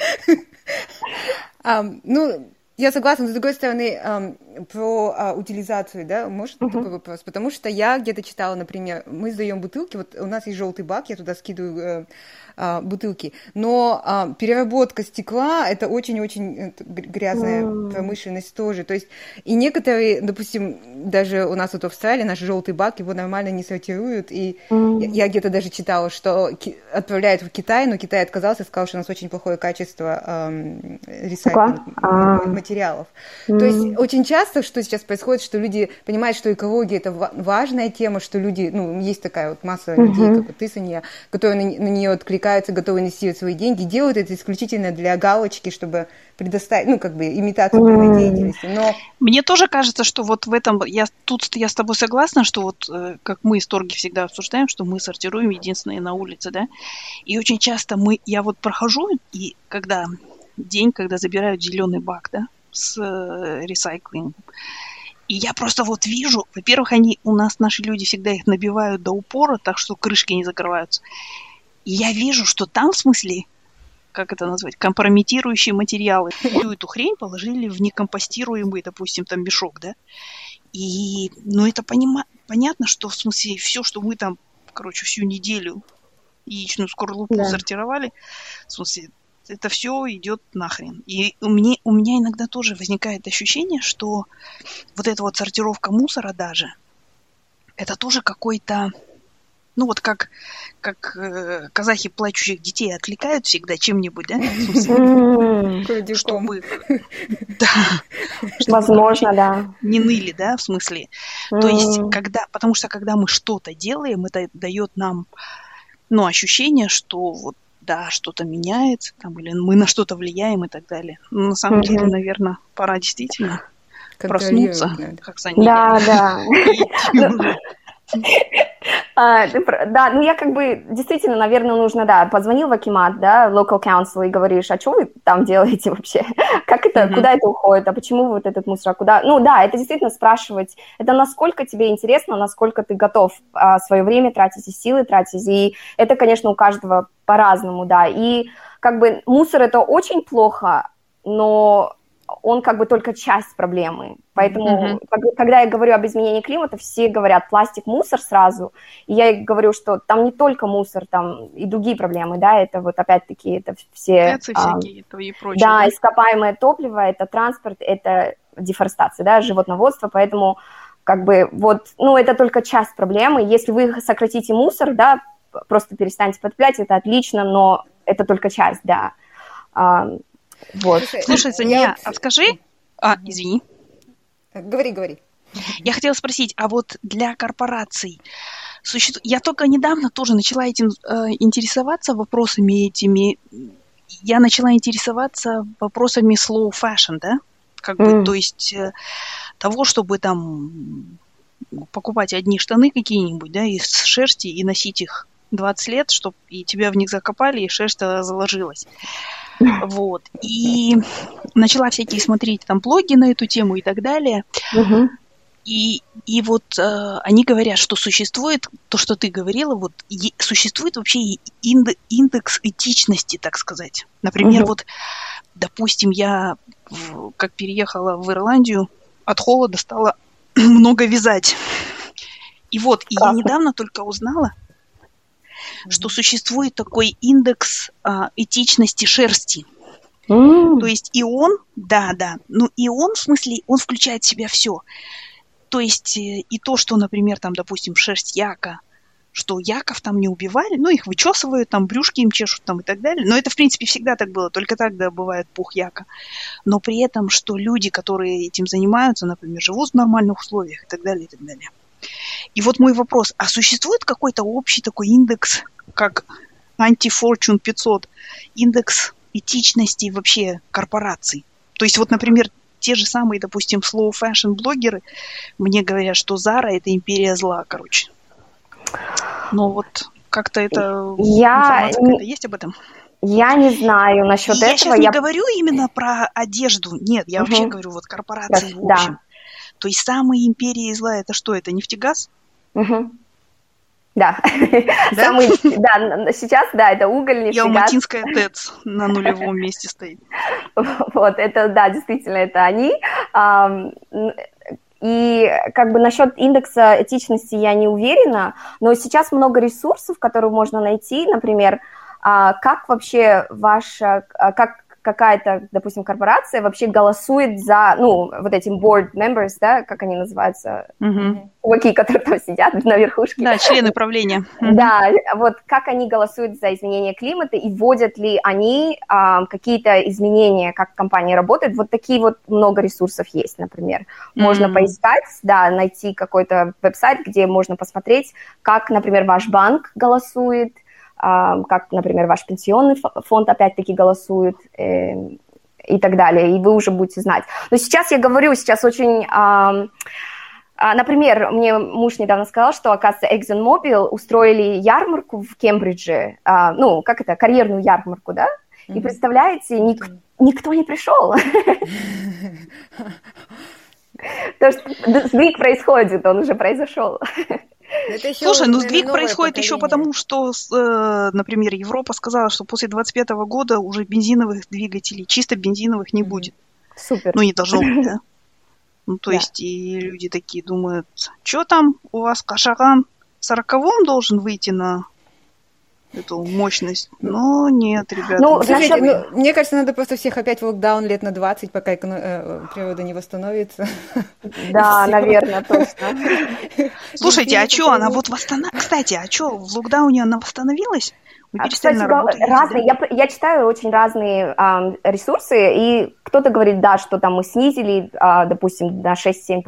Ну, я согласна, с другой стороны, про а, утилизацию, да, может uh-huh. такой вопрос? Потому что я где-то читала, например, мы сдаем бутылки, вот у нас есть желтый бак, я туда скидываю э, а, бутылки, но а, переработка стекла это очень-очень грязная mm. промышленность тоже, то есть и некоторые, допустим, даже у нас вот в Австралии наш желтый бак его нормально не сортируют, и mm. я, я где-то даже читала, что отправляют в Китай, но Китай отказался, сказал, что у нас очень плохое качество эм, ресайклинг а. материалов. Mm. То есть очень часто, что сейчас происходит, что люди понимают, что экология это важная тема, что люди, ну, есть такая вот масса mm-hmm. людей, как ты, Сания, которые на, на нее откликаются, готовы инвестировать свои деньги, делают это исключительно для галочки, чтобы предоставить, ну, как бы имитацию mm. деятельности. Но... Мне тоже кажется, что вот в этом, я тут я с тобой согласна, что вот э, как мы исторги всегда обсуждаем, что мы сортируем единственные на улице, да, и очень часто мы, я вот прохожу, и когда день, когда забирают зеленый бак, да, с э, ресайклингом, и я просто вот вижу, во-первых, они у нас, наши люди всегда их набивают до упора, так что крышки не закрываются. И я вижу, что там, в смысле, как это назвать, компрометирующие материалы. Всю эту хрень положили в некомпостируемый, допустим, там мешок, да. И, ну, это понима- понятно, что, в смысле, все, что мы там, короче, всю неделю яичную скорлупу да. сортировали, в смысле, это все идет нахрен. И у меня, у меня иногда тоже возникает ощущение, что вот эта вот сортировка мусора даже, это тоже какой-то, ну вот как, как э, казахи плачущих детей отвлекают всегда чем-нибудь, да? Чтобы... Да. Возможно, да. Не ныли, да, в смысле. То есть, когда... Потому что когда мы что-то делаем, это дает нам, ну, ощущение, что вот да, что-то меняется, там, или мы на что-то влияем и так далее. Но на самом деле, наверное, пора действительно проснуться, как Саня. Да, да. А, да, ну я как бы действительно, наверное, нужно, да, позвонил в Акимат, да, local council и говоришь, а что вы там делаете вообще? Как это, mm-hmm. куда это уходит, а почему вот этот мусор, а куда? Ну да, это действительно спрашивать, это насколько тебе интересно, насколько ты готов а, свое время тратить и силы тратить, и это, конечно, у каждого по-разному, да, и как бы мусор это очень плохо, но он как бы только часть проблемы. Поэтому, mm-hmm. когда я говорю об изменении климата, все говорят пластик, мусор сразу. И я говорю, что там не только мусор, там и другие проблемы, да, это вот опять-таки это все... А, всякие и прочее. Да, ископаемое топливо, это транспорт, это дефорестация, да, животноводство, поэтому как бы вот, ну, это только часть проблемы. Если вы сократите мусор, да, просто перестанете потреблять, это отлично, но это только часть, да. Вот. Слушай, Заня, я... а скажи... А, извини. Говори, говори. Я хотела спросить, а вот для корпораций существует... Я только недавно тоже начала этим э, интересоваться вопросами этими. Я начала интересоваться вопросами slow fashion, да? Как mm. бы, то есть э, того, чтобы там покупать одни штаны какие-нибудь, да, из шерсти и носить их 20 лет, чтобы и тебя в них закопали, и шерсть заложилась. Вот. И начала всякие смотреть там блоги на эту тему и так далее. Угу. И, и вот э, они говорят, что существует то, что ты говорила, вот е, существует вообще индекс этичности, так сказать. Например, угу. вот, допустим, я как переехала в Ирландию, от холода стала много вязать. И вот, и я недавно только узнала, что существует такой индекс а, этичности шерсти. Mm. То есть и он, да, да, ну и он, в смысле, он включает в себя все. То есть э, и то, что, например, там, допустим, шерсть яка, что яков там не убивали, ну, их вычесывают, там, брюшки им чешут там и так далее. Но это, в принципе, всегда так было, только тогда бывает пух яка. Но при этом, что люди, которые этим занимаются, например, живут в нормальных условиях и так далее, и так далее. И вот мой вопрос, а существует какой-то общий такой индекс, как антифорчун 500, индекс этичности вообще корпораций? То есть вот, например, те же самые, допустим, slow fashion блогеры мне говорят, что Zara это империя зла, короче. Но вот как-то это я... информация есть об этом? Я не знаю насчет я этого. Я сейчас не говорю именно про одежду. Нет, я угу. вообще говорю вот корпорации да, в общем. Да. То есть самые империи зла это что? Это нефтегаз? Угу. Да. Да? Самый, да, сейчас, да, это уголь, нефтегаз. Ялматинская ТЭЦ на нулевом месте стоит. Вот, это, да, действительно, это они. И как бы насчет индекса этичности я не уверена, но сейчас много ресурсов, которые можно найти, например, а, как вообще ваша, как какая-то, допустим, корпорация вообще голосует за, ну, вот этим board members, да, как они называются, mm-hmm. чуваки, которые там сидят на верхушке. Да, члены правления. Да, вот как они голосуют за изменение климата и вводят ли они а, какие-то изменения, как компания работает. Вот такие вот много ресурсов есть, например. Можно mm-hmm. поискать, да, найти какой-то веб-сайт, где можно посмотреть, как, например, ваш банк голосует, как, например, ваш пенсионный фонд опять-таки голосует э, и так далее, и вы уже будете знать. Но сейчас я говорю, сейчас очень... Например, мне муж недавно сказал, что, оказывается, ExxonMobil устроили ярмарку в Кембридже, а, ну, как это, карьерную ярмарку, да? И представляете, ник- никто не пришел. То, что сдвиг происходит, он уже произошел. Еще, Слушай, ну сдвиг происходит поколение. еще потому, что, э, например, Европа сказала, что после 25 года уже бензиновых двигателей, чисто бензиновых не будет. Супер. Ну, не должно быть, да? Ну, то да. есть, и люди такие думают, что там у вас Кашаган сороковом должен выйти на эту мощность. Но нет, ребята. Ну, Слушайте, ну, мне кажется, надо просто всех опять в локдаун лет на 20, пока э, природа не восстановится. Да, наверное, точно. Слушайте, а что, она вот восстановилась? Кстати, а что, в локдауне она восстановилась? А, кстати, разные, я, я читаю очень разные а, ресурсы, и кто-то говорит, да, что там мы снизили, а, допустим, на 6-7%,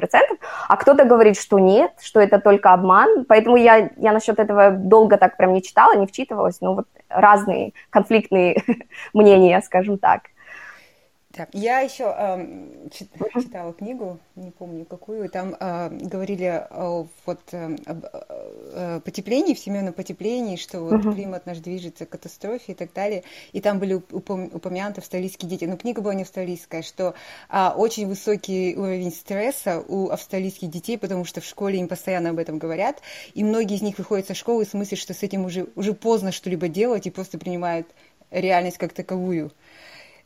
а кто-то говорит, что нет, что это только обман, поэтому я, я насчет этого долго так прям не читала, не вчитывалась, но вот разные конфликтные мнения, скажем так. Так, я еще э, чит, читала книгу, не помню какую, там э, говорили о вот, э, об э, потеплении, всемирном потеплении, что вот uh-huh. климат наш движется к катастрофе и так далее. И там были упом- упомянуты австралийские дети. Но книга была не австралийская, что э, очень высокий уровень стресса у австралийских детей, потому что в школе им постоянно об этом говорят. И многие из них выходят со школы с мыслью, что с этим уже, уже поздно что-либо делать и просто принимают реальность как таковую.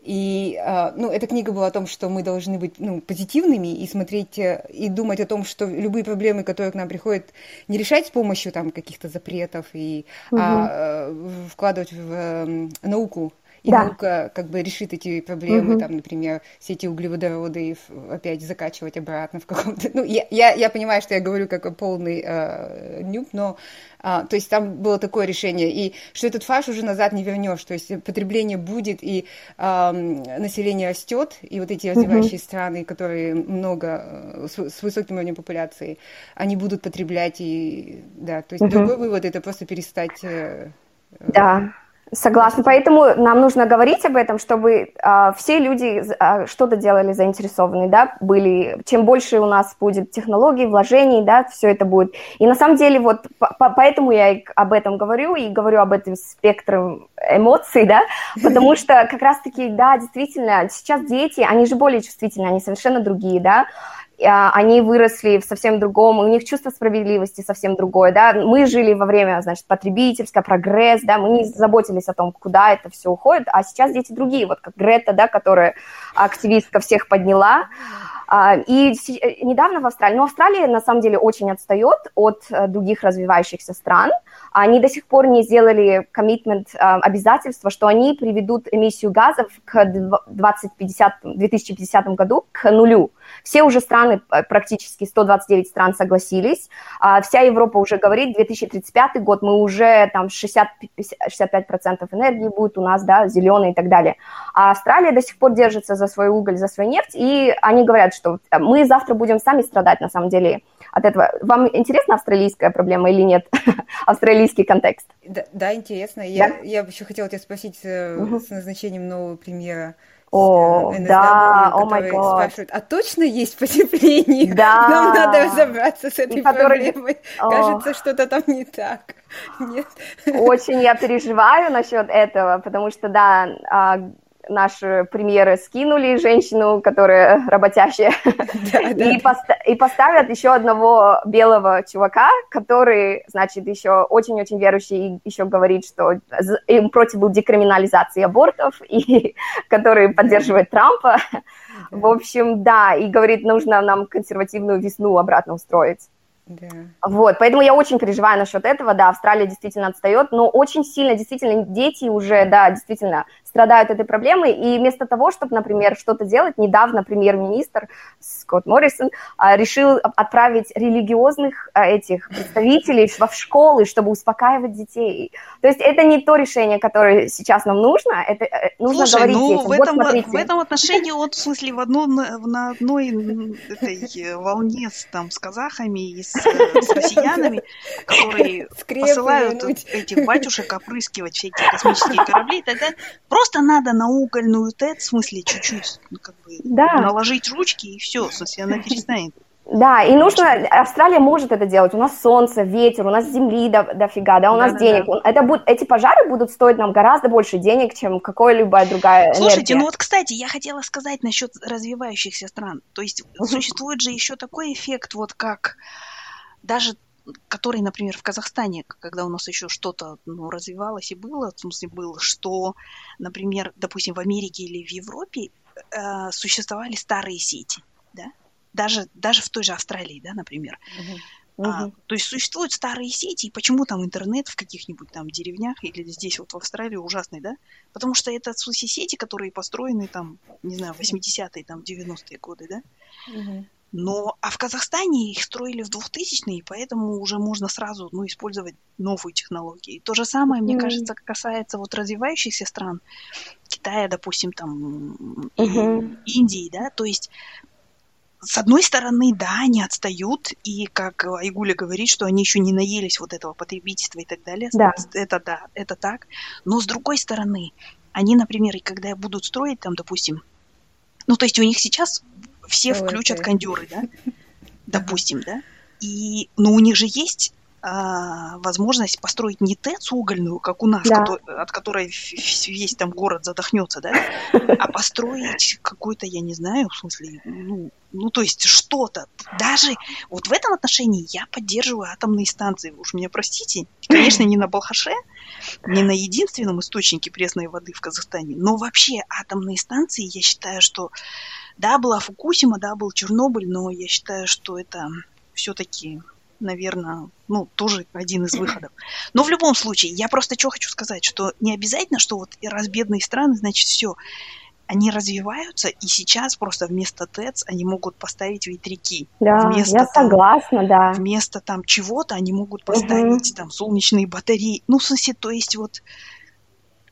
И, а, ну, эта книга была о том, что мы должны быть, ну, позитивными и смотреть, э, и думать о том, что любые проблемы, которые к нам приходят, не решать с помощью, там, каких-то запретов, и, угу. а э, вкладывать в э, науку, и да. наука как бы решит эти проблемы, угу. там, например, все эти углеводороды опять закачивать обратно в каком-то... Ну, я, я, я понимаю, что я говорю как полный э, нюб, но а, то есть там было такое решение, и что этот фарш уже назад не вернешь, то есть потребление будет, и а, население растет, и вот эти развивающие угу. страны, которые много, э, с, с высоким уровнем популяции, они будут потреблять, и да, то есть угу. другой вывод это просто перестать... Э, да. Согласна. Поэтому нам нужно говорить об этом, чтобы э, все люди э, что-то делали заинтересованные, да, были. Чем больше у нас будет технологий, вложений, да, все это будет. И на самом деле вот по поэтому я об этом говорю и говорю об этом спектре эмоций, да, потому что как раз-таки, да, действительно, сейчас дети, они же более чувствительны, они совершенно другие, да, а, они выросли в совсем другом, у них чувство справедливости совсем другое, да, мы жили во время, значит, потребительского, прогресс, да, мы не заботились о том, куда это все уходит, а сейчас дети другие, вот как Грета, да, которая активистка всех подняла, а, и недавно в Австралии, но Австралия на самом деле очень отстает от э, других развивающихся стран, они до сих пор не сделали коммитмент, а, обязательства, что они приведут эмиссию газов к 2050, 2050 году к нулю. Все уже страны, э, практически 129 стран согласились. А вся Европа уже говорит, 2035 год мы уже там 60, 65% энергии будет у нас, да, зеленый и так далее. А Австралия до сих пор держится за свой уголь, за свою нефть, и они говорят, что э, мы завтра будем сами страдать на самом деле от этого. Вам интересна австралийская проблема или нет? Австралийский контекст. Да, да интересно. Я, да? я еще хотела тебя спросить угу. с назначением нового премьера о, НСW, да, о май спрашивают, а точно есть потепление? Да. Нам надо разобраться с этой который... проблемой. О. Кажется, что-то там не так. Нет. Очень я переживаю насчет этого, потому что, да, а, наши премьеры скинули женщину, которая работящая, и поставят еще одного белого чувака, который, значит, еще очень-очень верующий, и еще говорит, что им против был декриминализации абортов, и который поддерживает Трампа. В общем, да, и говорит, нужно нам консервативную весну обратно устроить. Да. Вот, поэтому я очень переживаю насчет этого, да, Австралия действительно отстает, но очень сильно, действительно, дети уже, да, действительно страдают этой проблемой, и вместо того, чтобы, например, что-то делать, недавно премьер-министр Скотт Моррисон а, решил отправить религиозных а, этих представителей в школы, чтобы успокаивать детей. То есть это не то решение, которое сейчас нам нужно, это э, нужно Слушай, говорить ну, детям. В этом, вот, в этом отношении он, в смысле, в одном, на одной этой волне с, там, с казахами и с, с россиянами, которые посылают этих батюшек опрыскивать все эти космические корабли и так далее. Просто надо на угольную ТЭЦ, в смысле, чуть-чуть ну, как бы, да. наложить ручки, и все, в смысле, она перестанет. Да, и нужно, Австралия может это делать, у нас солнце, ветер, у нас земли до, дофига, да, у нас да, денег. Да. Это будет, эти пожары будут стоить нам гораздо больше денег, чем какая-либо другая Слушайте, энергия. ну вот, кстати, я хотела сказать насчет развивающихся стран. То есть существует же еще такой эффект, вот как даже который, например, в Казахстане, когда у нас еще что-то ну, развивалось и было, в смысле было, что, например, допустим, в Америке или в Европе э, существовали старые сети, да, даже, даже в той же Австралии, да, например. Uh-huh. Uh-huh. А, то есть существуют старые сети, и почему там интернет в каких-нибудь там деревнях или здесь вот в Австралии ужасный, да? Потому что это, в сети, которые построены там, не знаю, 80-е, там, 90-е годы, да? Uh-huh. Но, а в Казахстане их строили в 2000-е, и поэтому уже можно сразу ну, использовать новые технологии. То же самое, mm-hmm. мне кажется, касается вот развивающихся стран, Китая, допустим, там, mm-hmm. Индии, да, то есть с одной стороны, да, они отстают, и как Айгуля говорит, что они еще не наелись вот этого потребительства и так далее. Да. Это да, это так. Но с другой стороны, они, например, когда будут строить там, допустим, ну, то есть у них сейчас все Давай включат ты. кондеры, да, допустим, да, и, но у них же есть а, возможность построить не ТЭЦ угольную, как у нас, да. который, от которой весь там город задохнется, да, а построить какой-то, я не знаю, в смысле, ну, ну, то есть что-то. Даже вот в этом отношении я поддерживаю атомные станции. Уж меня простите. Конечно, не на Балхаше, не на единственном источнике пресной воды в Казахстане, но вообще атомные станции, я считаю, что да, была Фукусима, да, был Чернобыль, но я считаю, что это все-таки, наверное, ну, тоже один из выходов. Но в любом случае, я просто что хочу сказать, что не обязательно, что вот раз бедные страны, значит, все. Они развиваются, и сейчас просто вместо ТЭЦ они могут поставить ветряки. Да, вместо, я там, согласна, да. Вместо там чего-то они могут поставить угу. там солнечные батареи. Ну, в смысле, то есть вот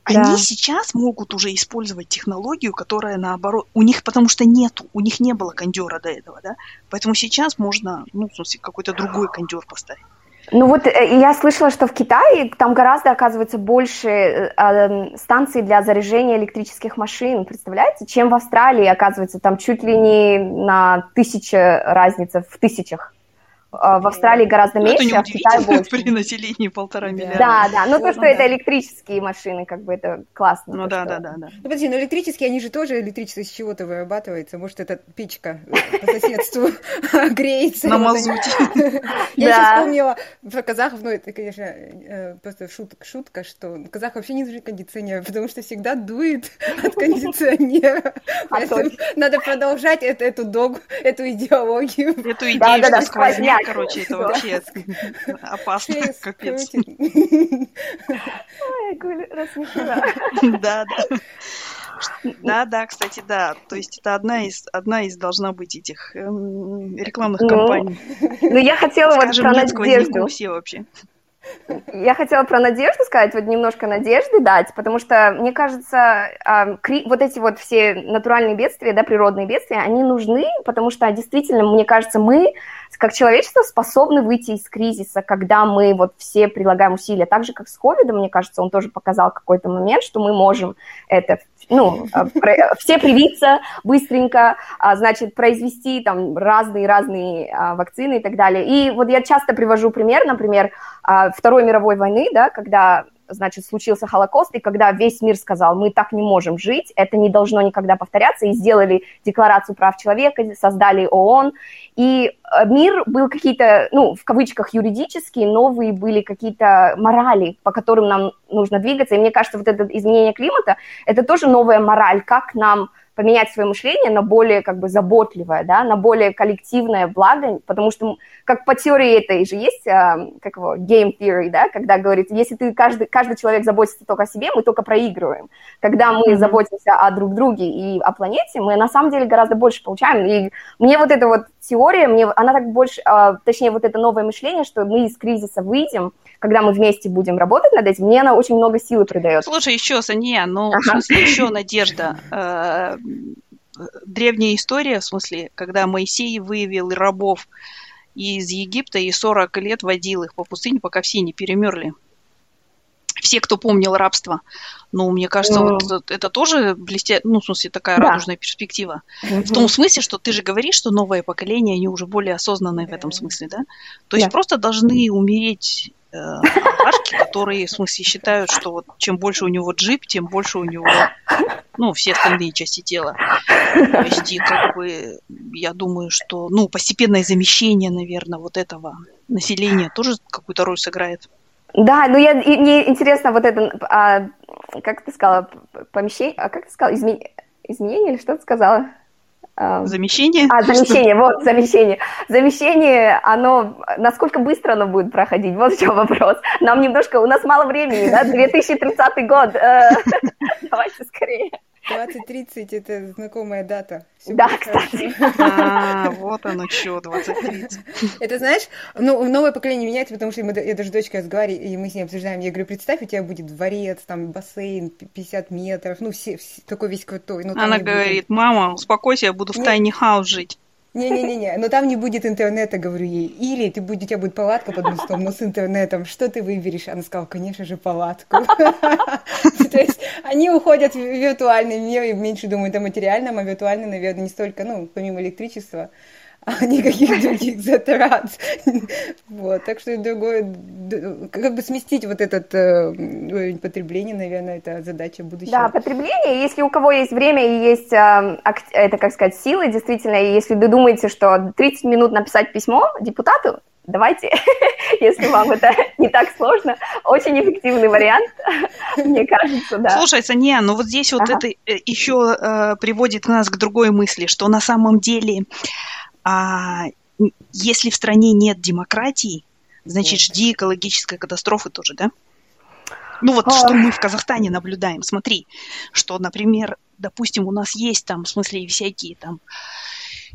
они да. сейчас могут уже использовать технологию, которая наоборот, у них потому что нету, у них не было кондера до этого, да, поэтому сейчас можно, ну, в смысле, какой-то другой кондер поставить. Ну вот э, я слышала, что в Китае там гораздо, оказывается, больше э, э, станций для заряжения электрических машин, представляете, чем в Австралии, оказывается, там чуть ли не на тысячи разница в тысячах. А, в Австралии гораздо ну, меньше, а в Китае больше. при населении полтора миллиарда. Да, да, ну то, что это электрические машины, как бы это классно. Ну да, да, да, да. Ну подожди, но электрические, они же тоже электричество из чего-то вырабатывается, может это печка по соседству греется. На мазуте. Я сейчас вспомнила про казахов, ну это, конечно, э, просто шутка, что казах вообще не нужен кондиционер, потому что всегда дует от кондиционера. А надо продолжать эту догу, эту идеологию. Эту идею, что сквозняк короче, это вообще опасно, капец. Ой, рассмешила. Да, да. Да, да, кстати, да. То есть это одна из, одна из должна быть этих эм, рекламных ну, кампаний. Ну, я хотела вот про Надежду. все вообще. Я хотела про надежду сказать, вот немножко надежды дать, потому что, мне кажется, вот эти вот все натуральные бедствия, да, природные бедствия, они нужны, потому что действительно, мне кажется, мы как человечество способны выйти из кризиса, когда мы вот все прилагаем усилия. Так же, как с ковидом, мне кажется, он тоже показал какой-то момент, что мы можем это, ну, а, все привиться быстренько, а, значит, произвести там разные-разные а, вакцины и так далее. И вот я часто привожу пример, например, Второй мировой войны, да, когда значит, случился Холокост, и когда весь мир сказал, мы так не можем жить, это не должно никогда повторяться, и сделали Декларацию прав человека, создали ООН, и э, мир был какие-то, ну, в кавычках, юридические, новые были какие-то морали, по которым нам нужно двигаться, и мне кажется, вот это изменение климата, это тоже новая мораль, как нам поменять свое мышление на более как бы заботливое, да, на более коллективное благо, потому что как по теории этой же есть, а, как его, game theory, да, когда говорится, если ты, каждый, каждый человек заботится только о себе, мы только проигрываем. Когда мы mm-hmm. заботимся о друг друге и о планете, мы на самом деле гораздо больше получаем. И мне вот эта вот теория, мне, она так больше, а, точнее, вот это новое мышление, что мы из кризиса выйдем, когда мы вместе будем работать над этим, мне она очень много силы придает. Слушай, еще, Саня, ну, ага. в смысле, еще надежда. Э, древняя история, в смысле, когда Моисей выявил рабов из Египта и 40 лет водил их по пустыне, пока все не перемерли. Все, кто помнил рабство. Ну, мне кажется, mm. вот это, это тоже блестя... ну, в смысле, такая да. радужная перспектива. Mm-hmm. В том смысле, что ты же говоришь, что новое поколение, они уже более осознанные в этом смысле, да? То есть yeah. просто должны умереть э, алкашки, которые, в смысле, считают, что вот чем больше у него джип, тем больше у него, ну, все остальные части тела. То есть, и как бы, я думаю, что, ну, постепенное замещение, наверное, вот этого населения тоже какую-то роль сыграет. Да, ну я, мне интересно вот это, а, как ты сказала, помещение, а как ты сказала, изме, изменение или что ты сказала? Замещение? А, замещение, вот, замещение. Замещение, оно, насколько быстро оно будет проходить, вот в чем вопрос. Нам немножко, у нас мало времени, да, 2030 год, э, давайте скорее. 2030 это знакомая дата. Все да, кстати. А, вот оно что, 2030. Это знаешь, ну, новое поколение меняется, потому что мы, я даже дочкой разговариваю, и мы с ней обсуждаем. Я говорю, представь, у тебя будет дворец, там бассейн, 50 метров, ну, все, все такой весь крутой. Ну, Она говорит, будет... мама, успокойся, я буду в тайне хаус жить. Не-не-не, но там не будет интернета, говорю ей. Или ты будет, у тебя будет палатка под мостом, но с интернетом. Что ты выберешь? Она сказала, конечно же, палатку. То есть они уходят в виртуальный мир и меньше думают о материальном, а виртуальный, наверное, не столько, ну, помимо электричества, а никаких других затрат. Вот, так что другое, как бы сместить вот этот э, уровень потребления, наверное, это задача будущего. Да, потребление, если у кого есть время и есть, э, это, как сказать, силы, действительно, и если вы думаете, что 30 минут написать письмо депутату, давайте, если вам это не так сложно, очень эффективный вариант, мне кажется, да. Слушай, Саня, ну вот здесь вот ага. это э, еще э, приводит нас к другой мысли, что на самом деле а если в стране нет демократии, значит, жди экологической катастрофы тоже, да? Ну вот, что мы в Казахстане наблюдаем. Смотри, что, например, допустим, у нас есть там, в смысле, всякие там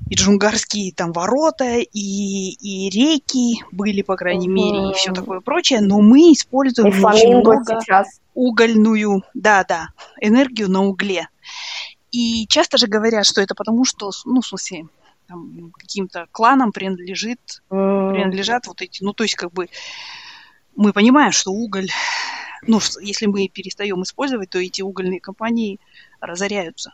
и джунгарские там ворота, и, и реки были, по крайней мере, и все такое прочее, но мы используем и очень много сейчас. угольную, да-да, энергию на угле. И часто же говорят, что это потому, что, ну, в смысле, там, каким-то кланам принадлежит, mm. принадлежат вот эти, ну, то есть, как бы, мы понимаем, что уголь, ну, если мы перестаем использовать, то эти угольные компании разоряются.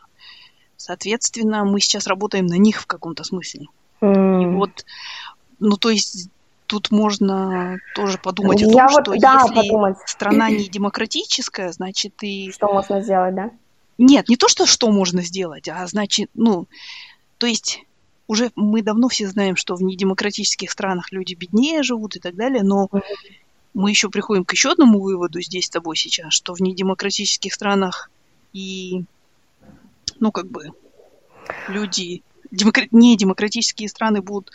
Соответственно, мы сейчас работаем на них в каком-то смысле. Mm. И вот, ну, то есть, тут можно тоже подумать о том, Я что вот, да, если подумать. страна не демократическая, значит, и... Что можно сделать, да? Нет, не то, что что можно сделать, а значит, ну, то есть уже мы давно все знаем, что в недемократических странах люди беднее живут и так далее, но мы еще приходим к еще одному выводу здесь с тобой сейчас, что в недемократических странах и, ну, как бы, люди, демокра... недемократические страны будут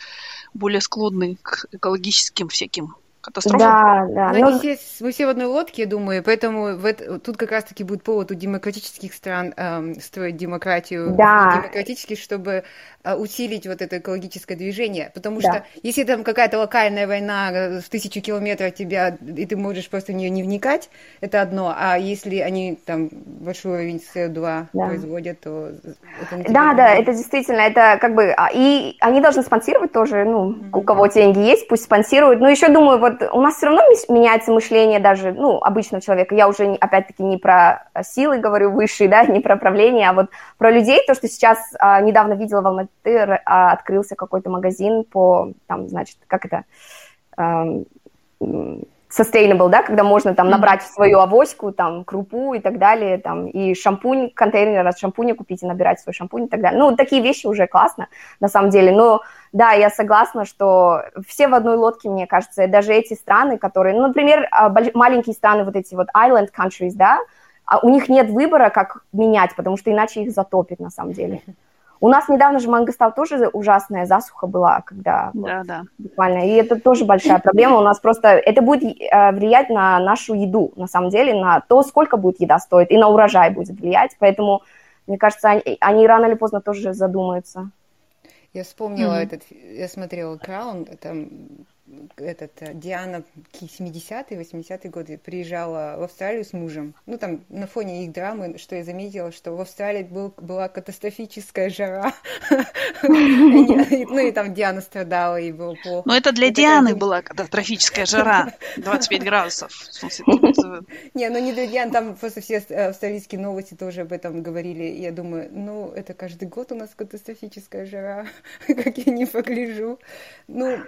более склонны к экологическим всяким катастрофа. Да, да. Но, но... Все, мы все в одной лодке, думаю, поэтому в это, тут как раз-таки будет повод у демократических стран эм, строить демократию да. демократически, чтобы э, усилить вот это экологическое движение. Потому да. что если там какая-то локальная война э, в тысячу километров от тебя, и ты можешь просто в нее не вникать, это одно. А если они там большой уровень СО2 да. производят, то это не Да, да, это действительно, это как бы... А, и они должны спонсировать тоже, ну, mm-hmm. у кого деньги есть, пусть спонсируют. Но еще думаю, вот вот у нас все равно меняется мышление даже, ну, обычного человека. Я уже, опять-таки, не про силы говорю высшие, да, не про правление, а вот про людей. То, что сейчас а, недавно видела в Алматы, а, открылся какой-то магазин по, там, значит, как это, а, sustainable, да, когда можно там набрать в свою авоську, там, крупу и так далее, там, и шампунь, контейнер от шампуня купить и набирать свой шампунь и так далее. Ну, такие вещи уже классно, на самом деле, но да, я согласна, что все в одной лодке, мне кажется, даже эти страны, которые, ну, например, а, маленькие страны, вот эти вот island countries, да, а у них нет выбора, как менять, потому что иначе их затопит, на самом деле. У нас недавно же в Мангостал тоже ужасная засуха была, когда да, вот, да. буквально, и это тоже большая проблема. У нас просто это будет э, влиять на нашу еду, на самом деле, на то, сколько будет еда стоить, и на урожай будет влиять. Поэтому, мне кажется, они, они рано или поздно тоже задумаются. Я вспомнила mm-hmm. этот, я смотрела Краун, там этот, э, Диана 70-е, 80-е годы приезжала в Австралию с мужем. Ну, там, на фоне их драмы, что я заметила, что в Австралии был, была катастрофическая жара. Ну, и там Диана страдала, и было плохо. Ну, это для Дианы была катастрофическая жара, 25 градусов. Не, ну не для Дианы, там просто все австралийские новости тоже об этом говорили. Я думаю, ну, это каждый год у нас катастрофическая жара, как я не погляжу. Ну,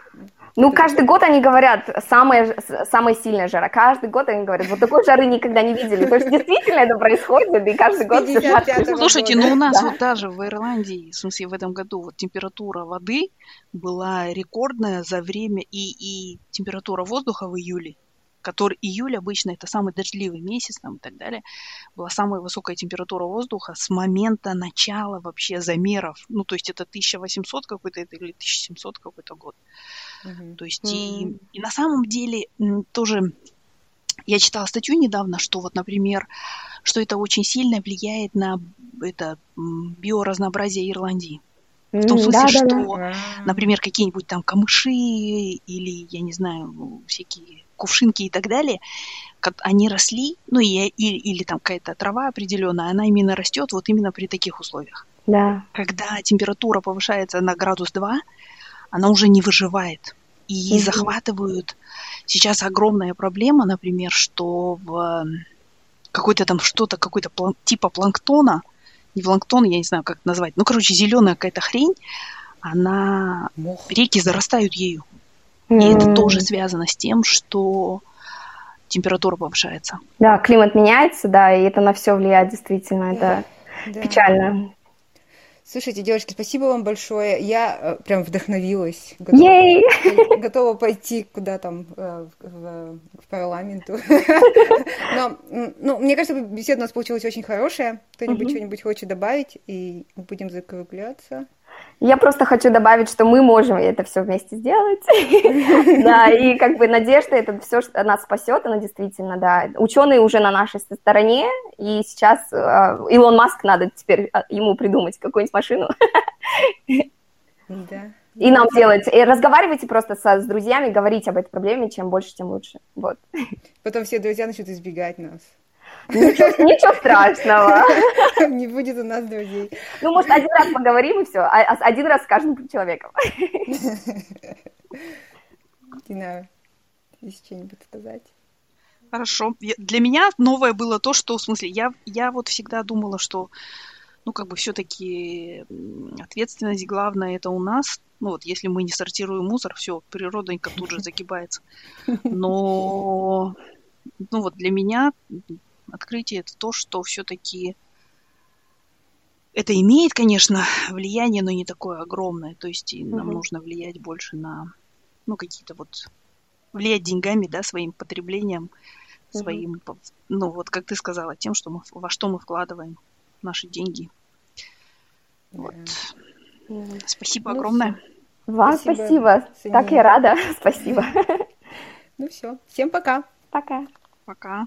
ну каждый каждый год они говорят, самая, самая сильная жара. Каждый год они говорят, вот такой жары никогда не видели. То есть действительно это происходит, и каждый год все. Слушайте, ну у нас да. вот даже в Ирландии, в смысле в этом году, вот температура воды была рекордная за время, и, и температура воздуха в июле который июль обычно это самый дождливый месяц там, и так далее, была самая высокая температура воздуха с момента начала вообще замеров. Ну, то есть это 1800 какой-то или 1700 какой-то год. Mm-hmm. То есть mm-hmm. и, и на самом деле тоже я читала статью недавно, что вот, например, что это очень сильно влияет на это биоразнообразие Ирландии. В том смысле, да, что, да, да. например, какие-нибудь там камыши или, я не знаю, всякие кувшинки и так далее, они росли, ну и, и, или там какая-то трава определенная, она именно растет вот именно при таких условиях. Да. Когда температура повышается на градус 2, она уже не выживает. И угу. захватывают. Сейчас огромная проблема, например, что в какой-то там что-то, какой-то план, типа планктона, не планктон, я не знаю, как это назвать, ну, короче, зеленая какая-то хрень, она, Мох. реки зарастают ею. И это тоже связано с тем, что температура повышается. Да, климат меняется, да, и это на все влияет действительно. Это да. печально. Слушайте, девочки, спасибо вам большое. Я э, прям вдохновилась. Готова, готова пойти куда там э, в, в парламенту. Но, ну, мне кажется, беседа у нас получилась очень хорошая. Кто-нибудь что-нибудь хочет добавить, и мы будем закругляться. Я просто хочу добавить, что мы можем это все вместе сделать. Да, и как бы надежда, это все, что нас спасет, она действительно, да. Ученые уже на нашей стороне, и сейчас э, Илон Маск надо теперь э, ему придумать какую-нибудь машину. Да. И нам делать. И разговаривайте просто со, с друзьями, говорите об этой проблеме, чем больше, тем лучше. Вот. Потом все друзья начнут избегать нас. Ничего, ничего страшного. Не будет у нас друзей. Ну, может, один раз поговорим и все. А, а один раз с каждым человеком. Дина, есть что-нибудь сказать? Хорошо. Для меня новое было то, что, в смысле, я, я вот всегда думала, что, ну, как бы все-таки ответственность главная это у нас. Ну, вот если мы не сортируем мусор, все, природонька тут же загибается. Но, ну, вот для меня открытие это то, что все-таки это имеет, конечно, влияние, но не такое огромное. То есть угу. нам нужно влиять больше на, ну, какие-то вот, влиять деньгами, да, своим потреблением, угу. своим, ну, вот как ты сказала, тем, что мы, во что мы вкладываем наши деньги. Вот. Угу. Спасибо ну, огромное. Вам спасибо. спасибо. Так я рада. Спасибо. Ну все. Всем пока. Пока. Пока.